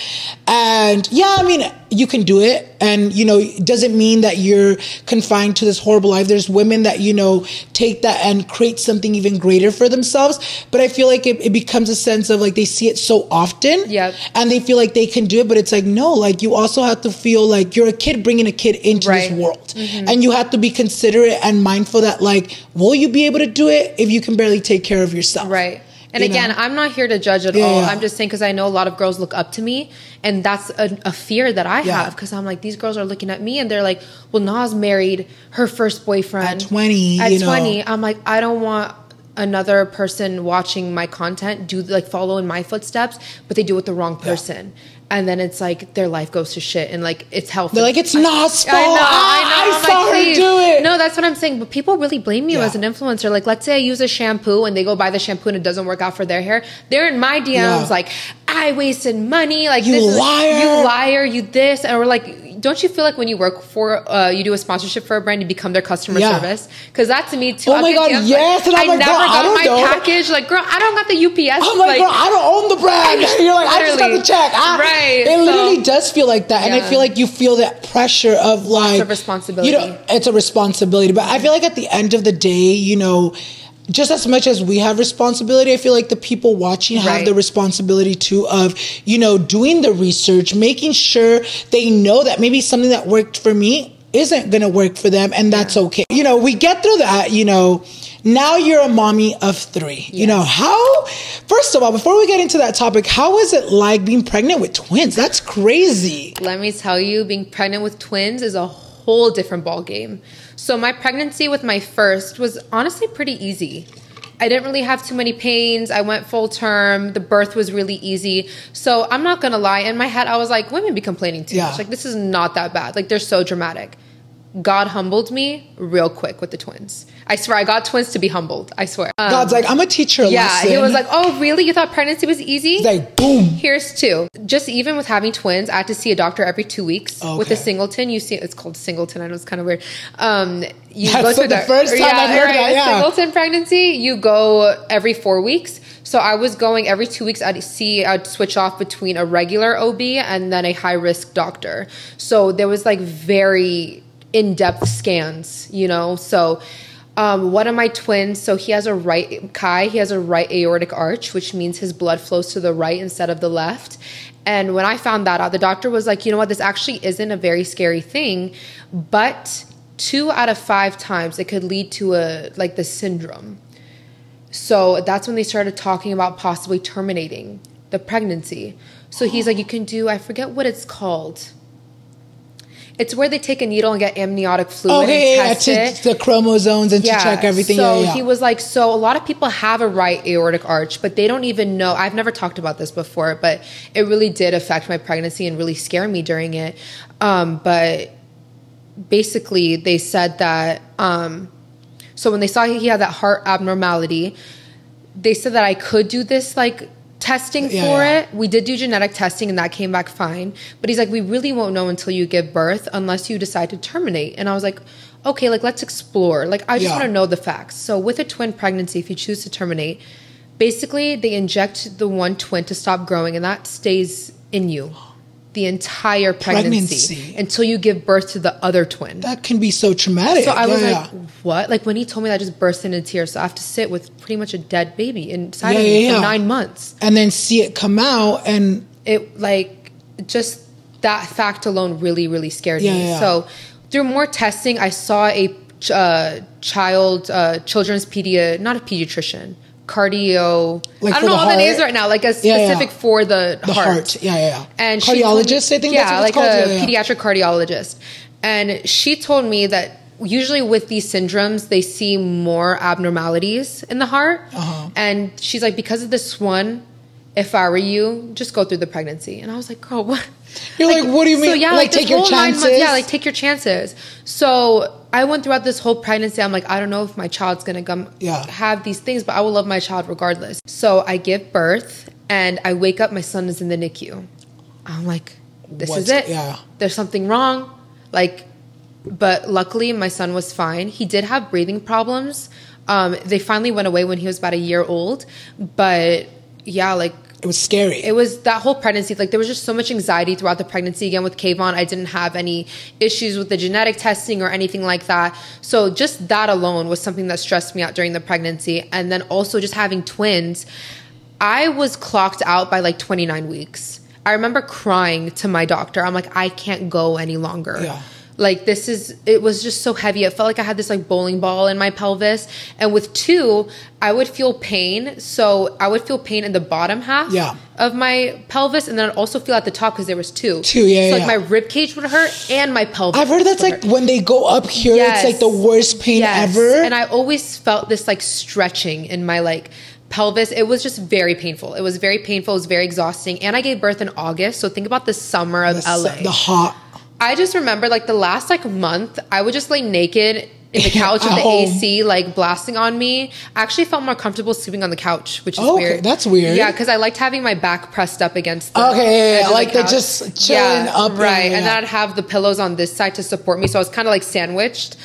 and yeah i mean you can do it. And you know it doesn't mean that you're confined to this horrible life. There's women that you know take that and create something even greater for themselves. But i feel like it, it becomes a sense of like they see it so often. Yep. and they feel like they can do it but it's like no like you also have to feel like you're a kid bringing a kid into Right. this world mm-hmm. and you have to be considerate and mindful that like will you be able to do it if you can barely take care of yourself? Right. And You again, know? I'm not here to judge at Yeah, all. yeah. I'm just saying because I know a lot of girls look up to me, and that's a, a fear that I Yeah. have because I'm like, these girls are looking at me and they're like, well, Nas married her first boyfriend At 20, At you know. 20, I'm like, I don't want another person watching my content do like follow in my footsteps, but they do it with the wrong person. And then it's like their life goes to shit, and like it's health. They're like, "It's Nas' I know. I know. I I'm saw her do it. No, that's what I'm saying. But people really blame you Yeah. as an influencer. Like, let's say I use a shampoo and they go buy the shampoo and it doesn't work out for their hair. They're in my DMs Yeah. like, I wasted money. Like, You this is- liar. you liar, you this, and we're like, don't you feel like when you work for, uh, you do a sponsorship for a brand, you become their customer Yeah. service? Because that to me too. Oh my God, yes. And I'm I never I got don't my know. package. Like, girl, I don't got the UPS. I'm like, girl, I don't own the brand. (laughs) (laughs) You're like, I just got the check. I, Right, It literally so- does feel like that. And I feel like you feel that pressure of like. it's a responsibility. You know, it's a responsibility. But I feel like at the end of the day, you know, just as much as we have responsibility, I feel like the people watching have Right. the responsibility too of, you know, doing the research, making sure they know that maybe something that worked for me isn't going to work for them and that's okay. You know, we get through that, you know, now you're a mommy of three. You know, how, first of all, before we get into that topic, how is it like being pregnant with twins? That's crazy. let me tell you, being pregnant with twins is a whole different ball game. So my pregnancy with my first was honestly pretty easy. I didn't really have too many pains. I went full term. The birth was really easy. So I'm not gonna lie. In my head, I was like, women be complaining too Yeah. much. Like this is not that bad. Like they're so dramatic. God humbled me real quick with the twins. I swear, I got twins to be humbled. I swear. Um, God's like, I'm a teacher. yeah, he was like, "Oh, really? You thought pregnancy was easy?" He's like, boom. Here's two. Just even with having twins, I had to see a doctor every two weeks. With a singleton, you see it's called singleton. I know it's kind of weird. Um, you That's go to the first time I've heard that, yeah. Singleton pregnancy, you go every four weeks. So I was going every two weeks. I'd see I'd switch off between a regular OB and then a high risk doctor. So there was like very in depth scans, you know. So um, one of my twins, so he has a right Kai, he has a right aortic arch, which means his blood flows to the right instead of the left. And when I found that out, the doctor was like, you know what, this actually isn't a very scary thing, but two out of five times it could lead to a like the syndrome. So that's when they started talking about possibly terminating the pregnancy. So he's like, you can do, I forget what it's called. It's where they take a needle and get amniotic fluid Okay, yeah, and yeah, test to the chromosomes and to check everything. So yeah, yeah. he was like, so a lot of people have a right aortic arch, but they don't even know. I've never talked about this before, but it really did affect my pregnancy and really scare me during it. Um, but basically, they said that. Um, so when they saw he had that heart abnormality, they said that I could do this like testing Yeah, for yeah. it. We did do genetic testing and that came back fine. But he's like, we really won't know until you give birth unless you decide to terminate. And I was like, okay, like let's explore. Like I just Yeah. want to know the facts. So with a twin pregnancy, if you choose to terminate, basically they inject the one twin to stop growing and that stays in you the entire pregnancy, Pregnancy. until you give birth to the other twin. that can be so traumatic. So I was Yeah, like, what? Like when he told me that, I just burst into tears. So I have to sit with pretty much a dead baby inside Yeah, of me yeah, for yeah. nine months. and then see it come out and It like just that fact alone really, really scared Yeah, me. yeah. So through more testing, I saw a uh, child, uh, children's pedia, not a pediatrician, cardio. Like I don't know all the names heart? right now. Like a Yeah, yeah. specific for the, the heart. heart. Yeah, yeah, yeah. And told cardiologist, I think yeah, that's what like it's called. a yeah, yeah. pediatric cardiologist. And she told me that usually with these syndromes, they see more abnormalities in the heart. Uh-huh. And she's like, because of this one, if I were you, just go through the pregnancy. And I was like, girl, what? (laughs) You're like, what do you mean? So, yeah, Like, this take your chances? yeah, like take your chances. So I went throughout this whole pregnancy. I'm like, I don't know if my child's gonna come Yeah. have these things, but I will love my child regardless. So I give birth and I wake up, my son is in the NICU. I'm like, this What's- is it. yeah. There's something wrong. Like, but luckily my son was fine. He did have breathing problems. Um, they finally went away when he was about a year old. But yeah, like It was scary. it was that whole pregnancy. Like there was just so much anxiety throughout the pregnancy. Again, with Kayvon, I didn't have any issues with the genetic testing or anything like that. So just that alone was something that stressed me out during the pregnancy. And then also just having twins, I was clocked out by like 29 weeks. I remember crying to my doctor. I'm like, I can't go any longer. Yeah. Like this is it was just so heavy. It felt like I had this like bowling ball in my pelvis. And with two, I would feel pain. So I would feel pain in the bottom half Yeah. of my pelvis and then I'd also feel at the top because there was two. Two, yeah, So yeah. like my rib cage would hurt and my pelvis. I've heard that's like hurt. when they go up here, it's like the worst pain Yes. ever. And I always felt this like stretching in my like pelvis. It was just very painful. It was very painful. It was very exhausting. And I gave birth in August. So think about the summer of the, LA. the hot. I just remember like the last like month, I would just lay naked in the (laughs) couch with the home. AC like blasting on me. I actually felt more comfortable sleeping on the couch, which is Oh, okay. weird. That's weird. Yeah, because I liked having my back pressed up against. The Okay, yeah, yeah, edge the like the couch. just chilling up, yeah, right? yeah, And then I'd have the pillows on this side to support me, so I was kind of like sandwiched.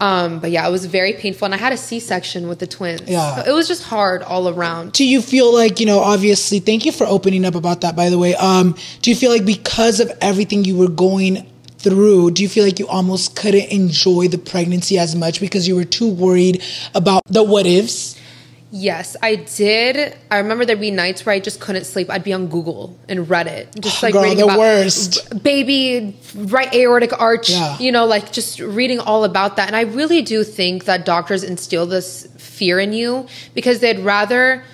Um, but yeah, it was very painful, and I had a C-section with the twins. Yeah. so it was just hard all around. Do you feel like, you know, obviously, thank you for opening up about that, by the way. Um, do you feel like because of everything you were going through, do you feel like you almost couldn't enjoy the pregnancy as much because you were too worried about the what ifs? Yes, I did. I remember there'd be nights where I just couldn't sleep. I'd be on Google and Reddit, just like Girl, reading the about worst. baby right aortic arch. Yeah. You know, like just reading all about that. And I really do think that doctors instill this fear in you because they'd rather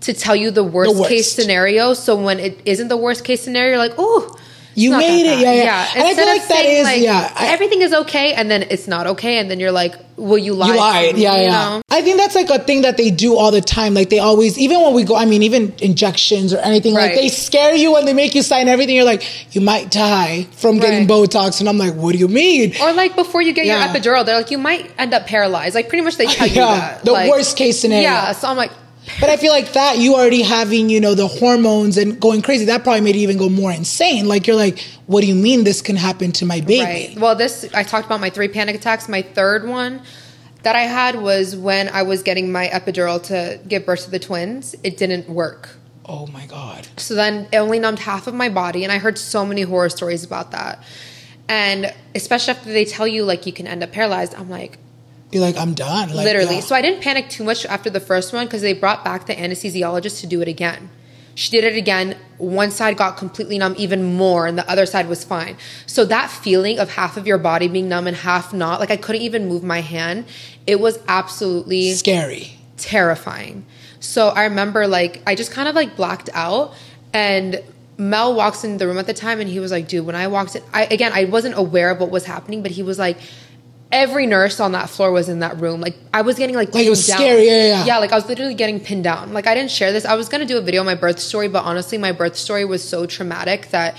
to tell you the worst, worst. case scenario. So when it isn't the worst case scenario, you're like, oh. You made it, yeah, yeah. And I feel like that saying, is- like, yeah, I- everything is okay, and then it's not okay, and then you're like, well, you lied. You lied, yeah, you yeah. know? I think that's like a thing that they do all the time. Like they always, even when we go, I mean, even injections or anything, like they scare you and they make you sign everything. You're like, you might die from getting Right. Botox, and I'm like, what do you mean? Or like before you get Yeah. your epidural, they're like, you might end up paralyzed. Like pretty much they tell you that. the Like, worst case scenario. Yeah. So I'm like, But I feel like that you already having, you know, the hormones and going crazy, that probably made it even go more insane. Like you're like, what do you mean this can happen to my baby? right. Well, this I talked about my three panic attacks. My third one that I had was when I was getting my epidural to give birth to the twins. It didn't work. Oh my God. So then it only numbed half of my body, and I heard so many horror stories about that. And especially after they tell you like you can end up paralyzed, I'm like, You're like, I'm done. Like, literally. yeah. So I didn't panic too much after the first one because they brought back the anesthesiologist to do it again. She did it again. One side got completely numb even more, and the other side was fine. So that feeling of half of your body being numb and half not, like I couldn't even move my hand, it was absolutely scary. terrifying. So I remember like I just kind of like blacked out and Mel walks in the room at the time and he was like, dude, when I walked in, I again I wasn't aware of what was happening, but he was like, every nurse on that floor was in that room. Like I was getting like Like, it was pinned scary, yeah, yeah, yeah. Yeah, like I was literally getting pinned down. Like I didn't share this. I was gonna do a video on my birth story, but honestly, my birth story was so traumatic that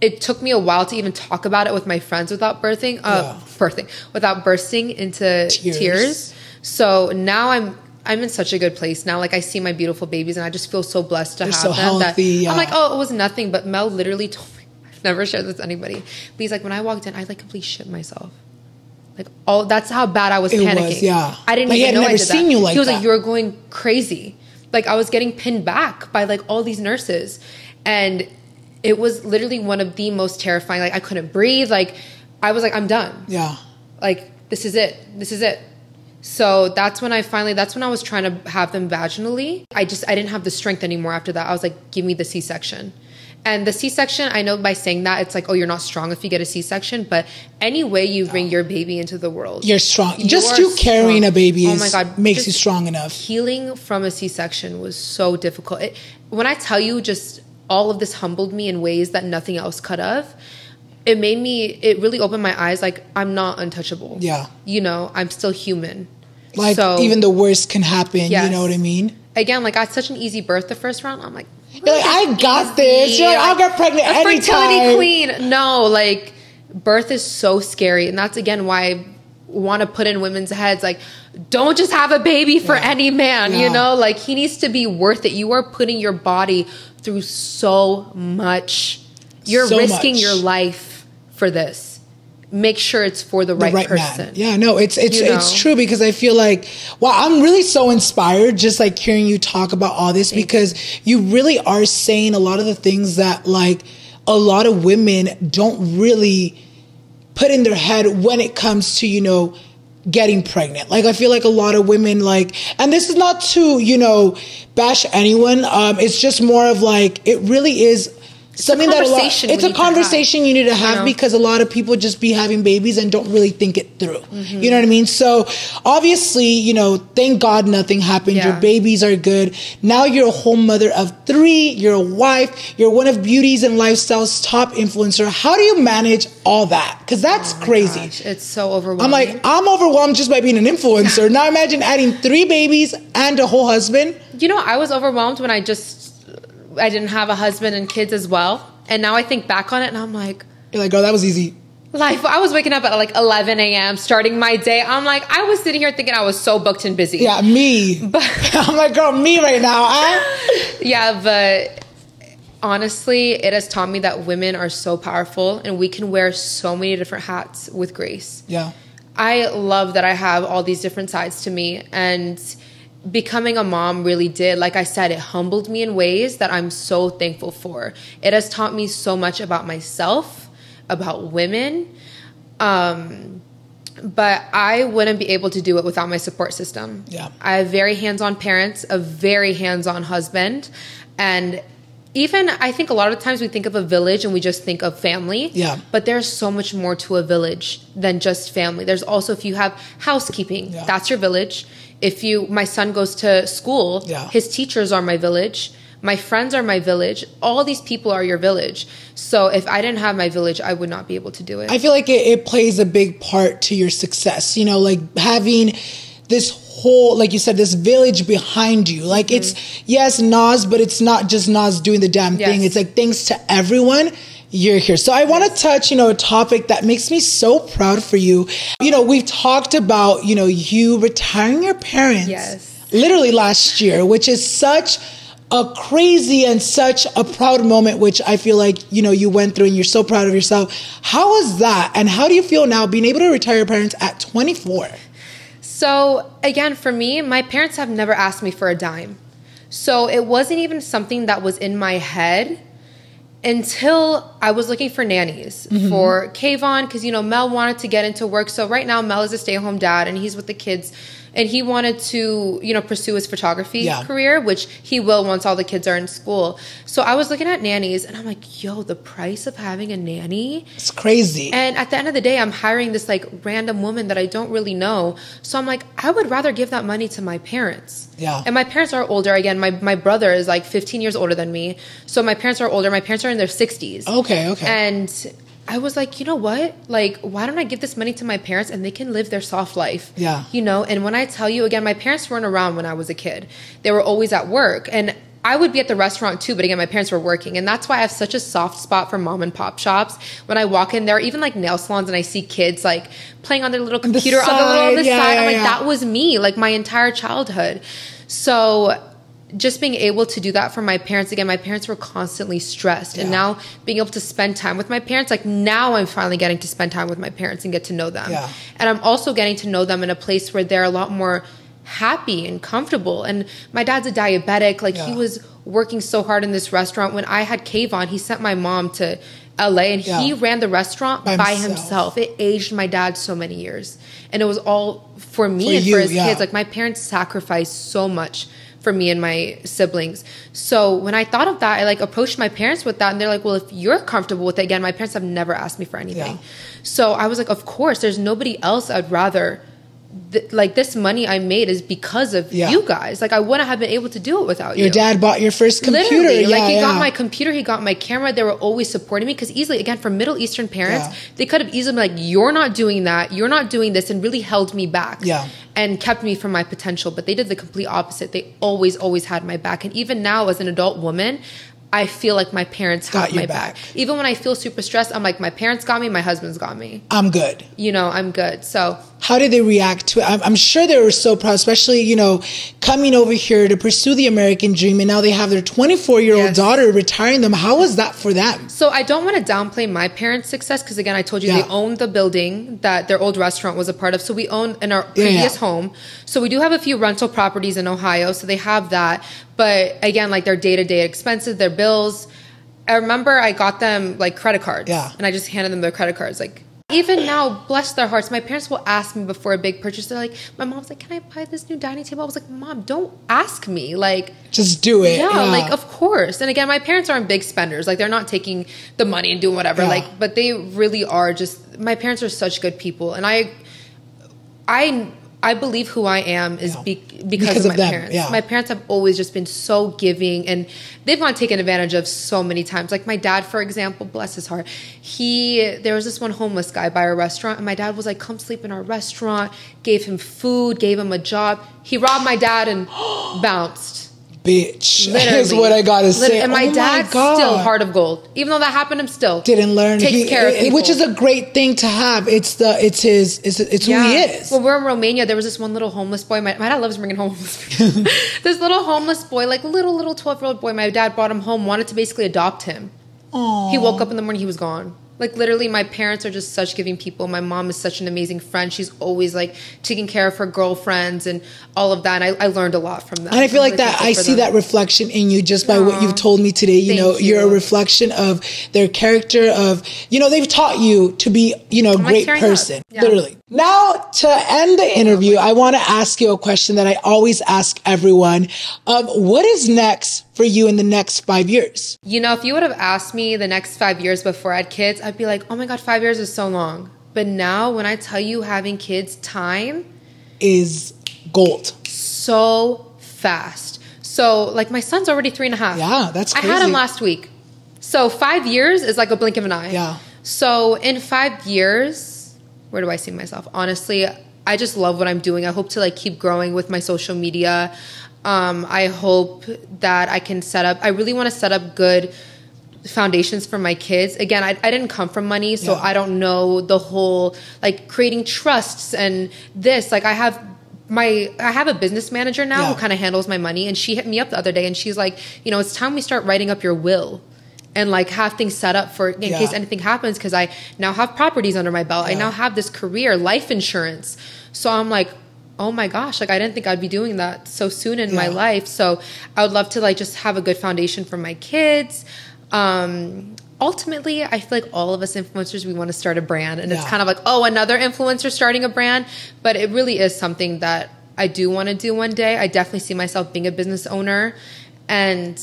it took me a while to even talk about it with my friends without birthing, uh, birthing, without bursting into Tears. tears. So now I'm I'm in such a good place now. Like I see my beautiful babies, and I just feel so blessed to They're have so them. healthy, that yeah. I'm like, oh, it was nothing. But Mel literally (laughs) told me, I've never shared this with anybody. But he's like, when I walked in, I like completely shit myself. Like all that's how bad I was It was, panicking. yeah. I didn't Like, he even had know I never did seen that. you like he was that. like, you were going crazy. Like I was getting pinned back by like all these nurses, and it was literally one of the most terrifying. Like I couldn't breathe. Like I was like, I'm done Yeah. like this is it this is it so that's when i finally that's when i was trying to have them vaginally i just i didn't have the strength anymore after that i was like give me the c-section and the c-section i know by saying that it's like oh you're not strong if you get a c-section but any way you bring your baby into the world You're strong. you Just you carrying strong. a baby oh is, my god makes just you strong enough. healing from a c-section was so difficult it, when i tell you just all of this humbled me in ways that nothing else could have it made me it really opened my eyes like i'm not untouchable Yeah. you know i'm still human Like So- even the worst can happen. You know what I mean? again like i had such an easy birth the first round i'm like You're like, I got this. You're like, I'll get pregnant a fertility queen. No like birth is so scary. And that's again why i want to put in women's heads. Like don't just have a baby for any man Yeah. you know? Like he needs to be worth it. You are putting your body through so much. You're So risking much. your life for this make sure it's for the, the right, right person man. Yeah, no, it's it's You it's true because I feel like wow, I'm really so inspired just like hearing you talk about all this because you really are saying a lot of the things that like a lot of women don't really put in their head when it comes to, you know, getting pregnant. Like I feel like a lot of women like and this is not to, you know, bash anyone. Um it's just more of like it really is something that a lot, it's a need to have, conversation you need to have know? because a lot of people just be having babies and don't really think it through. Mm-hmm. You know what I mean? So obviously, you know, thank God nothing happened. Your babies are good. Now you're a whole mother of three. You're a wife. You're one of beauties and lifestyle's top influencer. How do you manage all that? Because that's crazy. Oh Gosh, it's so overwhelming I'm like, I'm overwhelmed just by being an influencer. now imagine adding three babies and a whole husband. You know, I was overwhelmed when I just I didn't have a husband and kids as well. And now I think back on it and I'm like, You're like, oh, that was easy. life. I was waking up at like 11 a.m. starting my day. I'm like, I was sitting here thinking I was so booked and busy. Yeah, me. But (laughs) I'm like, girl, me right now. Huh? (laughs) Yeah, but honestly, it has taught me that women are so powerful and we can wear so many different hats with grace. Yeah. I love that I have all these different sides to me and becoming a mom really did like I said it humbled me in ways that I'm so thankful for. It has taught me so much about myself, about women. Um but I wouldn't be able to do it without my support system. Yeah. I have very hands-on parents, a very hands-on husband, and even I think a lot of times we think of a village and we just think of family. Yeah. But there's so much more to a village than just family. There's also if you have housekeeping, Yeah. that's your village. If you my son goes to school, Yeah. his teachers are my village. My friends are my village. All these people are your village. So if I didn't have my village, I would not be able to do it. I feel like it, it plays a big part to your success. You know, like having this whole, like you said, this village behind you. Like it's, mm-hmm. yes, Nas, but it's not just Nas doing the damn thing. It's like thanks to everyone. You're here. So I want to touch, you know, a topic that makes me so proud for you. You know, we've talked about, you know, you retiring your parents Yes. literally last year, which is such a crazy and such a proud moment, which I feel like, you know, you went through and you're so proud of yourself. How was that? And how do you feel now being able to retire your parents at 24? So again, for me, my parents have never asked me for a dime. So it wasn't even something that was in my head until I was looking for nannies mm-hmm. for Kayvon because you know Mel wanted to get into work. So right now Mel is a stay-at-home dad and he's with the kids and he wanted to, you know, pursue his photography Yeah. career, which he will once all the kids are in school. So I was looking at nannies and I'm like, yo, the price of having a nanny It's crazy. and at the end of the day, I'm hiring this like random woman that I don't really know. So I'm like, I would rather give that money to my parents. Yeah. And my parents are older. Again, my, my brother is like 15 years older than me. So my parents are older. My parents are in their 60s. Okay, okay. And I was like, you know what? Like, why don't I give this money to my parents and they can live their soft life? Yeah. You know, and when I tell you again, my parents weren't around when I was a kid. They were always at work. And I would be at the restaurant too, but again, my parents were working. And that's why I have such a soft spot for mom and pop shops. When I walk in there, even like nail salons, and I see kids like playing on their little the computer on the little on the side, yeah, side, I'm like, yeah. that was me, like my entire childhood. So just being able to do that for my parents again my parents were constantly stressed. And now being able to spend time with my parents like now i'm finally getting to spend time with my parents and get to know them. Yeah. and i'm also getting to know them in a place where they're a lot more happy and comfortable. And my dad's a diabetic. Like he was working so hard in this restaurant. When i had Kayvon he sent my mom to la and he ran the restaurant By by, himself. himself. It aged my dad so many years. And it was all for me For and you, for his yeah. kids like my parents sacrificed so much for me and my siblings. So when I thought of that, I like approached my parents with that and they're like, well, if you're comfortable with it, again, my parents have never asked me for anything. Yeah. So I was like, of course, there's nobody else I'd rather th- like this money I made is because of Yeah. you guys. Like I wouldn't have been able to do it without Your you. Your dad bought your first computer. Literally, yeah, like he yeah. got my computer, he got my camera. They were always supporting me because easily, again, for Middle Eastern parents, they could have easily been like, "You're not doing that. You're not doing this," and really held me back. Yeah. and kept me from my potential. But they did the complete opposite. They always, always had my back. And even now, as an adult woman. I feel like my parents Got my back. back. Even when I feel super stressed, I'm like, my parents got me, my husband's got me. I'm good. You know, I'm good. So How did they react to it? I'm, I'm sure they were so proud, especially, you know, coming over here to pursue the American dream. And now they have their 24 year old Yes. daughter retiring them. How was that for them? So I don't want to downplay my parents' success because again, I told you Yeah. they owned the building that their old restaurant was a part of. So we own in our Yeah, previous yeah. home. So we do have a few rental properties in Ohio. So they have that. But again, like their day to day expenses, their bills. I remember I got them like credit cards. Yeah. And I just handed them their credit cards. Like even now, bless their hearts, my parents will ask me before a big purchase. They're like, my mom's like, can I buy this new dining table? I was like, mom, don't ask me. Like, Just do it. yeah, like of course. And again, my parents aren't big spenders. Like they're not taking the money and doing whatever. Yeah. Like, but they really are just. My parents are such good people, and I, I, I believe who I am is be, because, Because of my parents. yeah. My parents have always just been so giving, and they've not taken advantage of so many times. Like my dad, for example, bless his heart. He there was this one homeless guy by our restaurant, and my dad was like, "Come sleep in our restaurant." Gave him food, gave him a job. He robbed my dad and (gasps) bounced. Bitch. Literally. (laughs) Is what I gotta say. And my Oh dad's God. still heart of gold. Even though that happened, I'm still Didn't learn. Takes He- care of people. Which is a great thing to have. It's the, it's his, it's, it's who he is. Well, we're in Romania. There was this one little homeless boy. My, my dad loves bringing home homeless (laughs) this little homeless boy, like little, little 12 year old boy, my dad brought him home, wanted to basically adopt him. Aww. He woke up in the morning, he was gone. Like literally, my parents are just such giving people. My mom is such an amazing friend. She's always like taking care of her girlfriends and all of that. And I, I learned a lot from that. And I feel like really that. I see them. that reflection in you just by what you've told me today. You Thank know, you. are a reflection of their character. Of you know, they've taught you to be you know oh, a great person. Yeah. Literally. Now to end the interview, I want to ask you a question that I always ask everyone: of what is next for you in the next five years? You know, if you would have asked me the next five years before I had kids, I'd be like, oh my God, five years is so long. But now, when I tell you having kids, time Is gold. so fast. So, like, my son's already three and a half. Yeah, that's I had him last week. So, five years is like a blink of an eye. Yeah. So, in five years, where do I see myself? Honestly, I just love what I'm doing. I hope to like keep growing with my social media. Um, I hope that I can set up. I really want to set up good foundations for my kids. Again, I, I didn't come from money, so Yeah. I don't know the whole like creating trusts and this. Like I have my I have a business manager now Yeah. who kind of handles my money and she hit me up the other day and she's like, you know, it's time we start writing up your will and like have things set up for in Yeah. case anything happens because I now have properties under my belt. I now have this career, life insurance. So I'm like, oh my gosh, like I didn't think I'd be doing that so soon in my life. So I would love to like just have a good foundation for my kids. Um ultimately I feel like all of us influencers we want to start a brand and it's kind of like, oh, another influencer starting a brand, but it really is something that I do want to do one day. I definitely see myself being a business owner and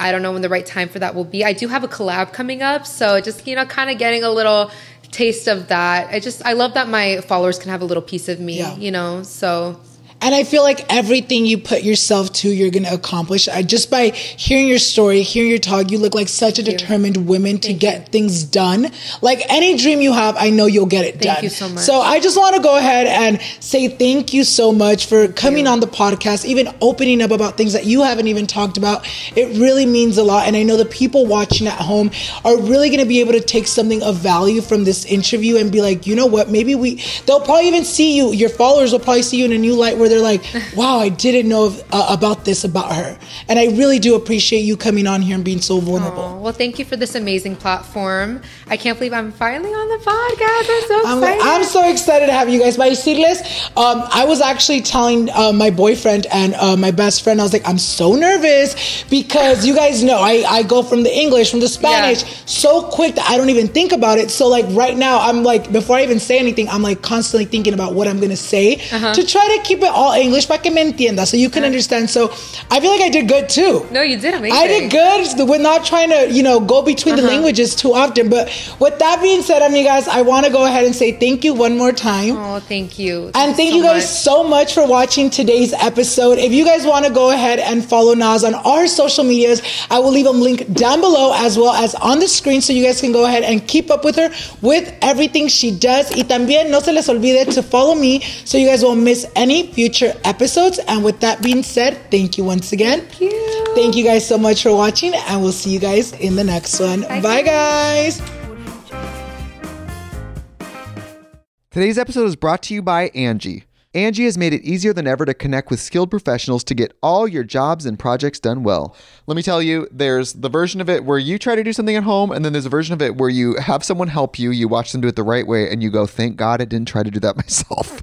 I don't know when the right time for that will be. I do have a collab coming up, so just you know, kind of getting a little taste of that. I just I love that my followers can have a little piece of me, Yeah. you know. So And I feel like everything you put yourself to, you're going to accomplish. I, just by hearing your story, hearing your talk, you look like such a determined woman to get things done. Like any dream you have, I know you'll get it done. Thank you so much. So I just want to go ahead and say thank you so much for coming on the podcast, even opening up about things that you haven't even talked about. It really means a lot. And I know the people watching at home are really going to be able to take something of value from this interview and be like, you know what? Maybe we, they'll probably even see you, your followers will probably see you in a new light where they're like, wow, I didn't know of, uh, about this about her. And I really do appreciate you coming on here and being so vulnerable. Aw, well, thank you for this amazing platform. I can't believe I'm finally on the podcast. I'm so I'm, excited. I'm so excited to have you guys. By decirles, um, I was actually telling uh, my boyfriend and uh, my best friend, I was like, I'm so nervous because you guys know I, I go from the English, from the Spanish Yeah. so quick that I don't even think about it. So, like, right now, I'm like, before I even say anything, I'm like constantly thinking about what I'm going to say Uh-huh. to try to keep it all English para que me entienda, so you can understand. So I feel like I did good too. No, you did amazing. I did good We're not trying to, you know, go between the uh-huh. languages too often. But with that being said, amigas, I want to go ahead and say thank you one more time. Oh, thank you. And thank you so guys much. so much for watching today's episode. If you guys want to go ahead and follow Nas on our social medias, I will leave them linked down below as well as on the screen so you guys can go ahead and keep up with her with everything she does. Y también no se les olvide to follow me so you guys won't miss any future episodes. And with that being said, thank you once again. Thank you. Thank you guys so much for watching and we'll see you guys in the next one. Bye guys. Today's episode is brought to you by Angi. Angi has made it easier than ever to connect with skilled professionals to get all your jobs and projects done well. Let me tell you, there's the version of it where you try to do something at home, and then there's a version of it where you have someone help you, you watch them do it the right way, and you go, thank God I didn't try to do that (laughs) myself.